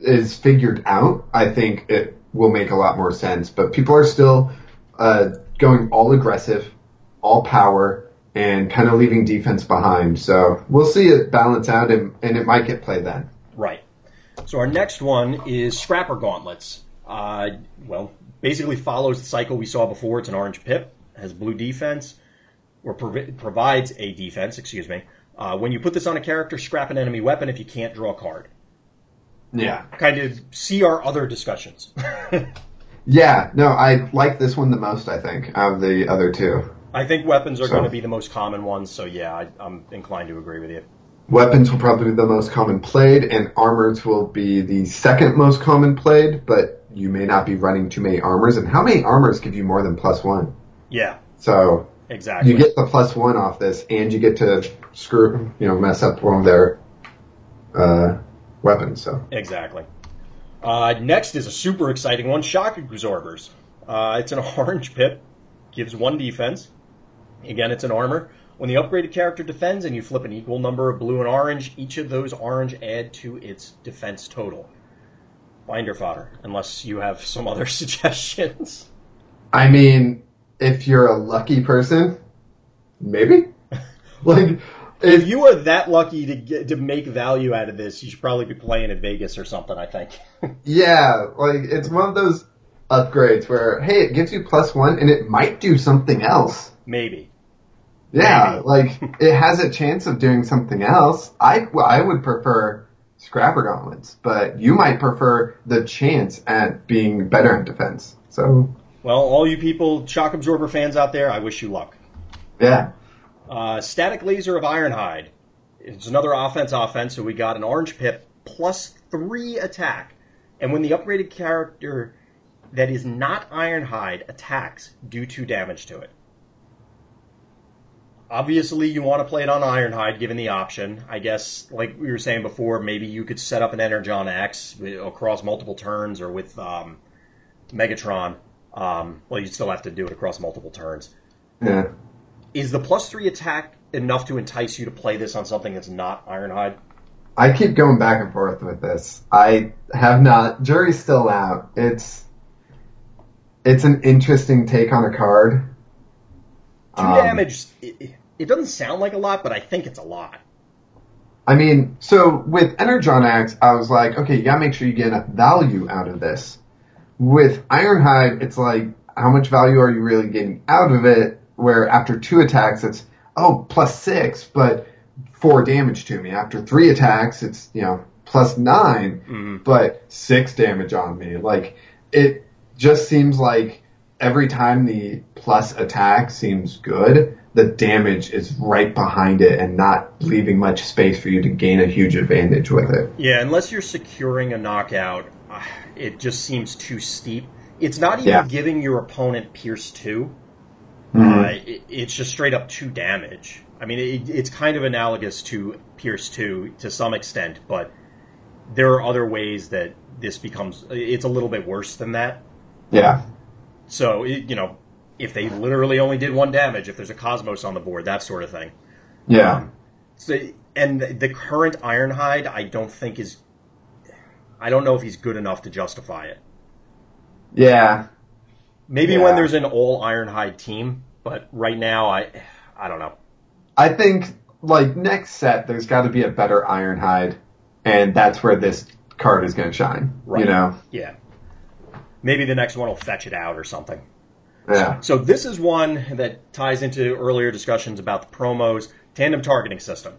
is figured out, I think it will make a lot more sense. But people are still uh, going all aggressive, all power, and kind of leaving defense behind. So we'll see it balance out, and, and it might get played then. Right. So our next one is Scrapper Gauntlets. Uh, well, basically follows the cycle we saw before. It's an orange pip, has blue defense, or provi- provides a defense, excuse me. Uh, when you put this on a character, scrap an enemy weapon if you can't draw a card. Yeah. Kind of see our other discussions. Yeah, no, I like this one the most, I think, out of the other two. I think weapons are So- going to be the most common ones, so yeah, I, I'm inclined to agree with you. Weapons will probably be the most common played, and armors will be the second most common played, but you may not be running too many armors. And how many armors give you more than plus one? Yeah, So exactly. you get the plus one off this, and you get to screw, you know, mess up one of their uh, weapons. So Exactly. Uh, next is a super exciting one, Shock Absorbers. Uh, it's an orange pip, gives one defense. Again, it's an armor. When the upgraded character defends and you flip an equal number of blue and orange, each of those orange add to its defense total. Binder fodder, unless you have some other suggestions. I mean, if you're a lucky person, maybe. like If you are that lucky to get to make value out of this, you should probably be playing at Vegas or something. I think. Yeah, like it's one of those upgrades where hey, it gives you plus one, and it might do something else. Maybe. Yeah, Maybe. like it has a chance of doing something else. I well, I would prefer Scrapper Gauntlets, but you might prefer the chance at being better in defense. So Well, all you people, shock absorber fans out there, I wish you luck. yeah, Uh, static laser of Ironhide. It's another offense offense, so we got an orange pip plus three attack. And when the upgraded character that is not Ironhide attacks, do two damage to it. Obviously, you want to play it on Ironhide, given the option. I guess, like we were saying before, maybe you could set up an Energon Axe across multiple turns, or with um, Megatron. Um, well, you'd still have to do it across multiple turns. yeah. Is the plus three attack enough to entice you to play this on something that's not Ironhide? I keep going back and forth with this. I have not. Jury's still out. It's it's an interesting take on a card. Two Um, damage. It, it doesn't sound like a lot, but I think it's a lot. I mean, so with Energon Axe, I was like, okay, you gotta make sure you get enough value out of this. With Ironhide, it's like, how much value are you really getting out of it? Where after two attacks, it's oh plus six, but four damage to me. After three attacks, it's you know plus 9 Mm-hmm. but six damage on me. Like it just seems like every time the plus attack seems good, the damage is right behind it and not leaving much space for you to gain a huge advantage with it. Yeah, unless you're securing a knockout, uh, it just seems too steep. It's not even Yeah. giving your opponent Pierce 2. Mm-hmm. Uh, it, it's just straight up 2 damage. I mean, it, it's kind of analogous to Pierce 2 to some extent, but there are other ways that this becomes. It's a little bit worse than that. Yeah. So, it, you know, if they literally only did one damage, if there's a Cosmos on the board, that sort of thing. Yeah. So, and the current Ironhide, I don't think is. I don't know if he's good enough to justify it. Yeah. Maybe Yeah. when there's an all Ironhide team, but right now, I, I don't know. I think like next set there's got to be a better Ironhide and that's where this card is going to shine, Right. you know. Yeah, maybe the next one will fetch it out or something. Yeah. So this is one that ties into earlier discussions about the promos tandem targeting system.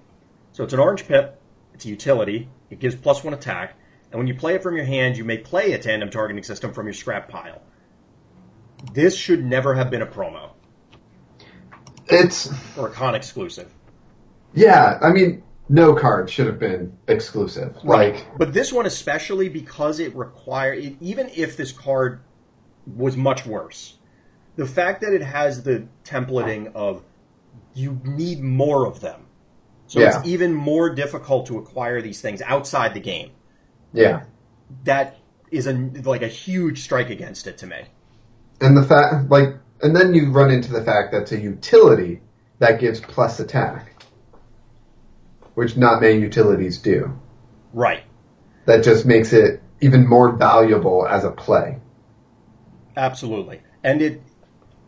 So it's an orange pip. It's a utility. It gives plus one attack, and when you play it from your hand, you may play a tandem targeting system from your scrap pile. This should never have been a promo It's or a con exclusive. yeah, I mean no card should have been exclusive. Like But this one especially because it required, even if this card was much worse, the fact that it has the templating of you need more of them. So Yeah. it's even more difficult to acquire these things outside the game. yeah. That is a like a huge strike against it to me. And the fact like and then you run into the fact that's a utility that gives plus attack. Which not many utilities do. Right. That just makes it even more valuable as a play. Absolutely. And it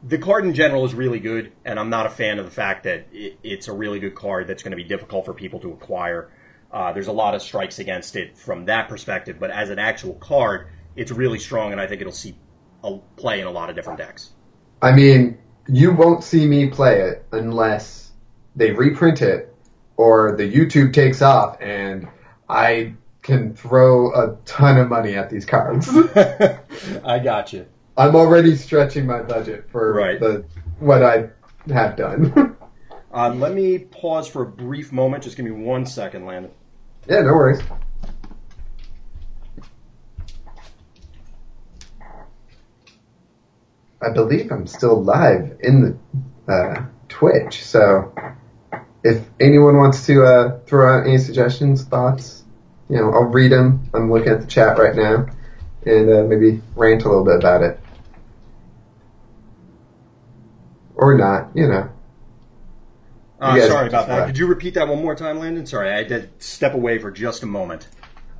the card in general is really good, and I'm not a fan of the fact that it, it's a really good card that's going to be difficult for people to acquire. Uh, there's a lot of strikes against it from that perspective, but as an actual card, it's really strong, and I think it'll see play in a lot of different decks. I mean, you won't see me play it unless they reprint it or the YouTube takes off and I can throw a ton of money at these cards. I got you. I'm already stretching my budget for Right. the what I have done. Uh, let me pause for a brief moment. Just give me one second, Landon. yeah, no worries. I believe I'm still live in the uh, Twitch, so if anyone wants to uh, throw out any suggestions, thoughts, you know, I'll read them. I'm looking at the chat right now, and uh, maybe rant a little bit about it, or not. You know. Uh, You sorry about that. decide. Could you repeat that one more time, Landon? Sorry, I had to step away for just a moment.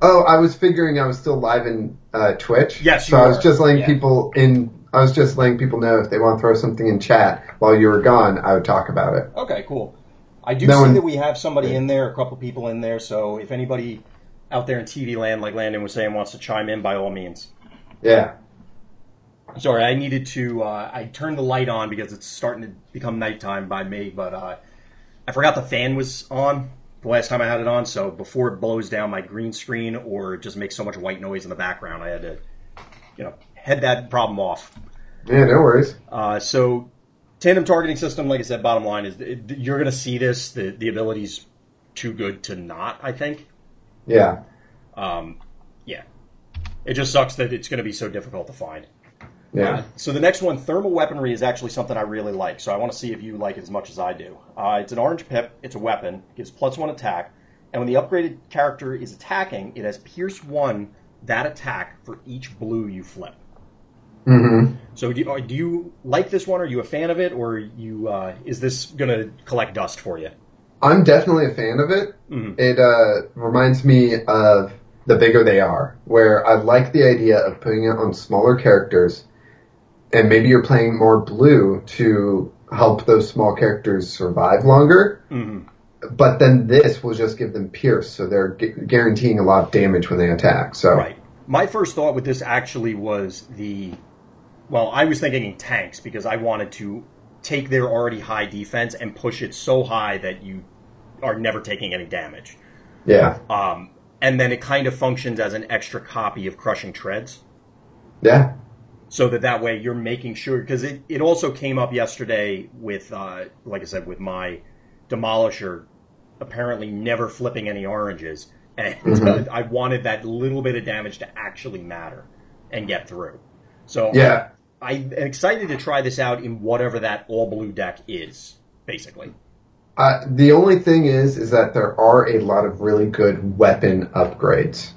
Oh, I was figuring I was still live in uh, Twitch. Yes, so you I was just letting Yeah. people in. I was just letting people know if they want to throw something in chat while you were gone, I would talk about it. Okay, cool. I do No see one- that we have somebody in there, a couple people in there. So if anybody out there in TV land, like Landon was saying, wants to chime in, by all means. Yeah. Sorry, I needed to. Uh, I turned the light on because it's starting to become nighttime by me, but uh, I forgot the fan was on the last time I had it on. So before it blows down my green screen or just makes so much white noise in the background, I had to, you know, head that problem off. Yeah, no worries. Uh, so, tandem targeting system, like I said, bottom line is it, you're going to see this. The the ability's too good to not. I think. Yeah. Um, yeah, it just sucks that it's going to be so difficult to find. Yeah. Uh, so the next one, thermal weaponry, is actually something I really like. So I want to see if you like it as much as I do. Uh, it's an orange pip. It's a weapon. Gives plus one attack, and when the upgraded character is attacking, it has pierce one that attack for each blue you flip. Hmm So do you, do you like this one? Are you a fan of it, or you uh, is this going to collect dust for you? I'm definitely a fan of it. Mhm. It uh, reminds me of the bigger they are, where I like the idea of putting it on smaller characters, and maybe you're playing more blue to help those small characters survive longer. hmm But then this will just give them pierce, so they're gu- guaranteeing a lot of damage when they attack. So Right. My first thought with this actually was the well, I was thinking tanks because I wanted to take their already high defense and push it so high that you are never taking any damage. Yeah. Um, and then it kind of functions as an extra copy of Crushing Treads. Yeah. so that that way you're making sure because it, it also came up yesterday with uh, like I said with my demolisher apparently never flipping any oranges and Mhm. I wanted that little bit of damage to actually matter and get through. So Yeah. I'm excited to try this out in whatever that all blue deck is basically. Uh, the only thing is, is that there are a lot of really good weapon upgrades.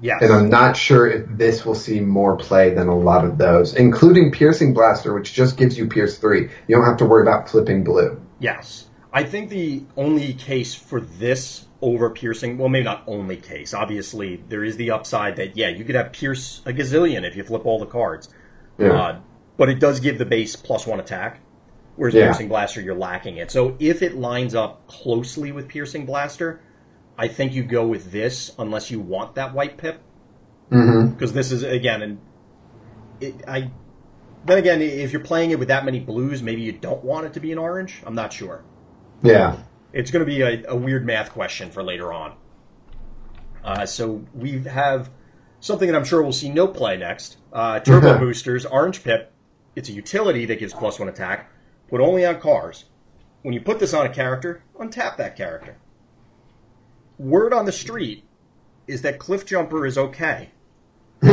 Yes. And I'm not sure if this will see more play than a lot of those, including Piercing Blaster, which just gives you Pierce 3. You don't have to worry about flipping blue. Yes. I think the only case for this over piercing, well, maybe not only case. Obviously, there is the upside that, yeah, you could have pierce a gazillion if you flip all the cards. Yeah. Uh, but it does give the base plus one attack, whereas Yeah. piercing blaster, you're lacking it. So if it lines up closely with piercing blaster, I think you go with this unless you want that white pip hmm because this is again and it, I. Then again, if you're playing it with that many blues, maybe you don't want it to be an orange. I'm not sure. Yeah. It's going to be a, a weird math question for later on. Uh, so we have something that I'm sure we'll see no play next. Uh, Turbo Boosters, Orange Pip. It's a utility that gives plus one attack, but only on cars. When you put this on a character, untap that character. Word on the street is that Cliff Jumper is okay, uh,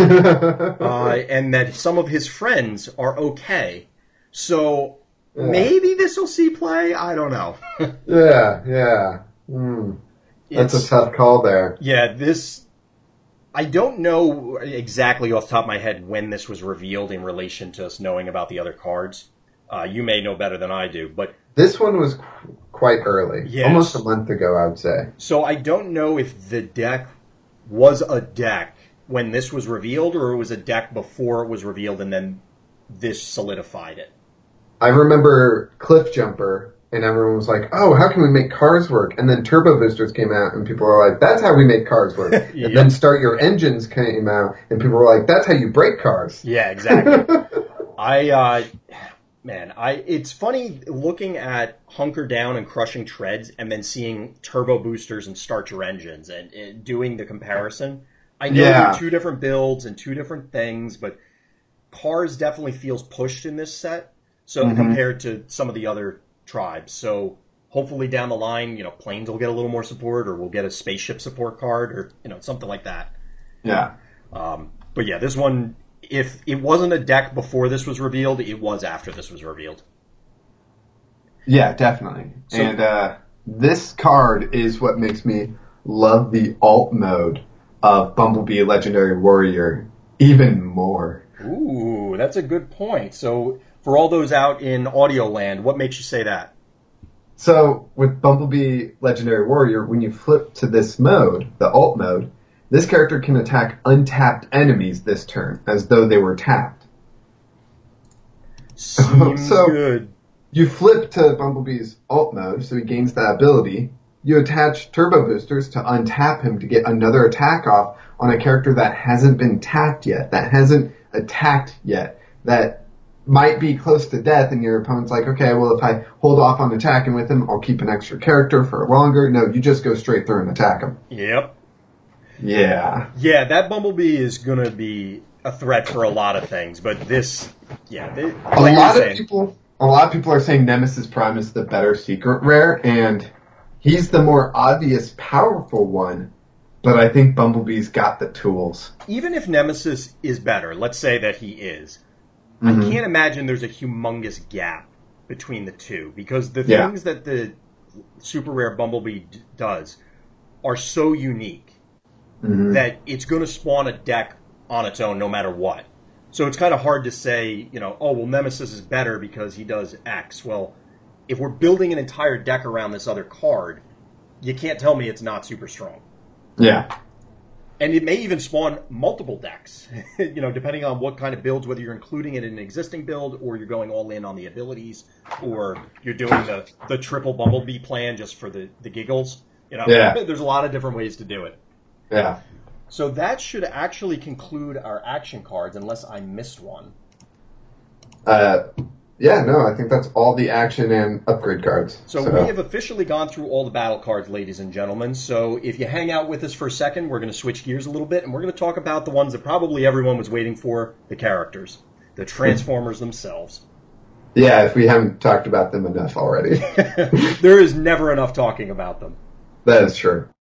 and that some of his friends are okay. So Yeah. maybe this will see play. I don't know. yeah, yeah. Mm. That's It's- a tough call there. Yeah, this. I don't know exactly off the top of my head when this was revealed in relation to us knowing about the other cards. Uh, you may know better than I do, but This one was qu- quite early. Yes. Almost a month ago, I would say. so I don't know if the deck was a deck when this was revealed, or it was a deck before it was revealed, and then this solidified it. I remember Cliff Jumper, and everyone was like, "Oh, how can we make cars work?" And then Turbo Boosters came out, and people were like, "That's how we make cars work." Yep. And then Start Your Engines came out, and people were like, "That's how you break cars." Yeah, exactly. I, uh, man, I. It's funny looking at Hunker Down and Crushing Treads, and then seeing Turbo Boosters and Start Your Engines, and, and doing the comparison. I know Yeah. they're two different builds and two different things, but Cars definitely feels pushed in this set. So Mhm. compared to some of the other tribes, so hopefully down the line, you know, planes will get a little more support, or we'll get a spaceship support card, or you know, something like that. yeah. Um, but yeah, this one, if it wasn't a deck before this was revealed, it was after this was revealed. Yeah, definitely. So- and uh, this card is what makes me love the alt mode of Bumblebee Legendary Warrior even more. Ooh, that's a good point. So for all those out in audio land, what makes you say that? So with Bumblebee Legendary Warrior, when you flip to this mode, the alt mode, this character can attack untapped enemies this turn as though they were tapped. Seems So- good. You flip to Bumblebee's alt mode, so he gains that ability. You attach turbo boosters to untap him to get another attack off on a character that hasn't been tapped yet, that hasn't attacked yet, that might be close to death, and your opponent's like, okay, well, if I hold off on attacking with him, I'll keep an extra character for longer. No, you just go straight through and attack him. Yep. Yeah. Yeah, that Bumblebee is gonna be a threat for a lot of things, but this, yeah, they, A lot of people, a lot of people are saying Nemesis Prime is the better secret rare, and he's the more obvious, powerful one. But I think Bumblebee's got the tools. even if Nemesis is better, let's say that he is, Mhm. I can't imagine there's a humongous gap between the two because the Yeah. things that the super rare Bumblebee d- does are so unique Mhm. that it's going to spawn a deck on its own no matter what. So it's kind of hard to say, you know, oh, well, Nemesis is better because he does X. Well, if we're building an entire deck around this other card, you can't tell me it's not super strong. Yeah. And it may even spawn multiple decks, you know, depending on what kind of builds, whether you're including it in an existing build or you're going all in on the abilities or you're doing the, the triple Bumblebee plan just for the, the giggles. You know, Yeah. there's a lot of different ways to do it. Yeah. So that should actually conclude our action cards, unless I missed one. Uh, yeah, no, I think that's all the action and upgrade cards. So, we have officially gone through all the battle cards, ladies and gentlemen. So if you hang out with us for a second, we're going to switch gears a little bit, and we're going to talk about the ones that probably everyone was waiting for: the characters, the Transformers themselves. Yeah, if we haven't talked about them enough already. there is never enough talking about them. That is true.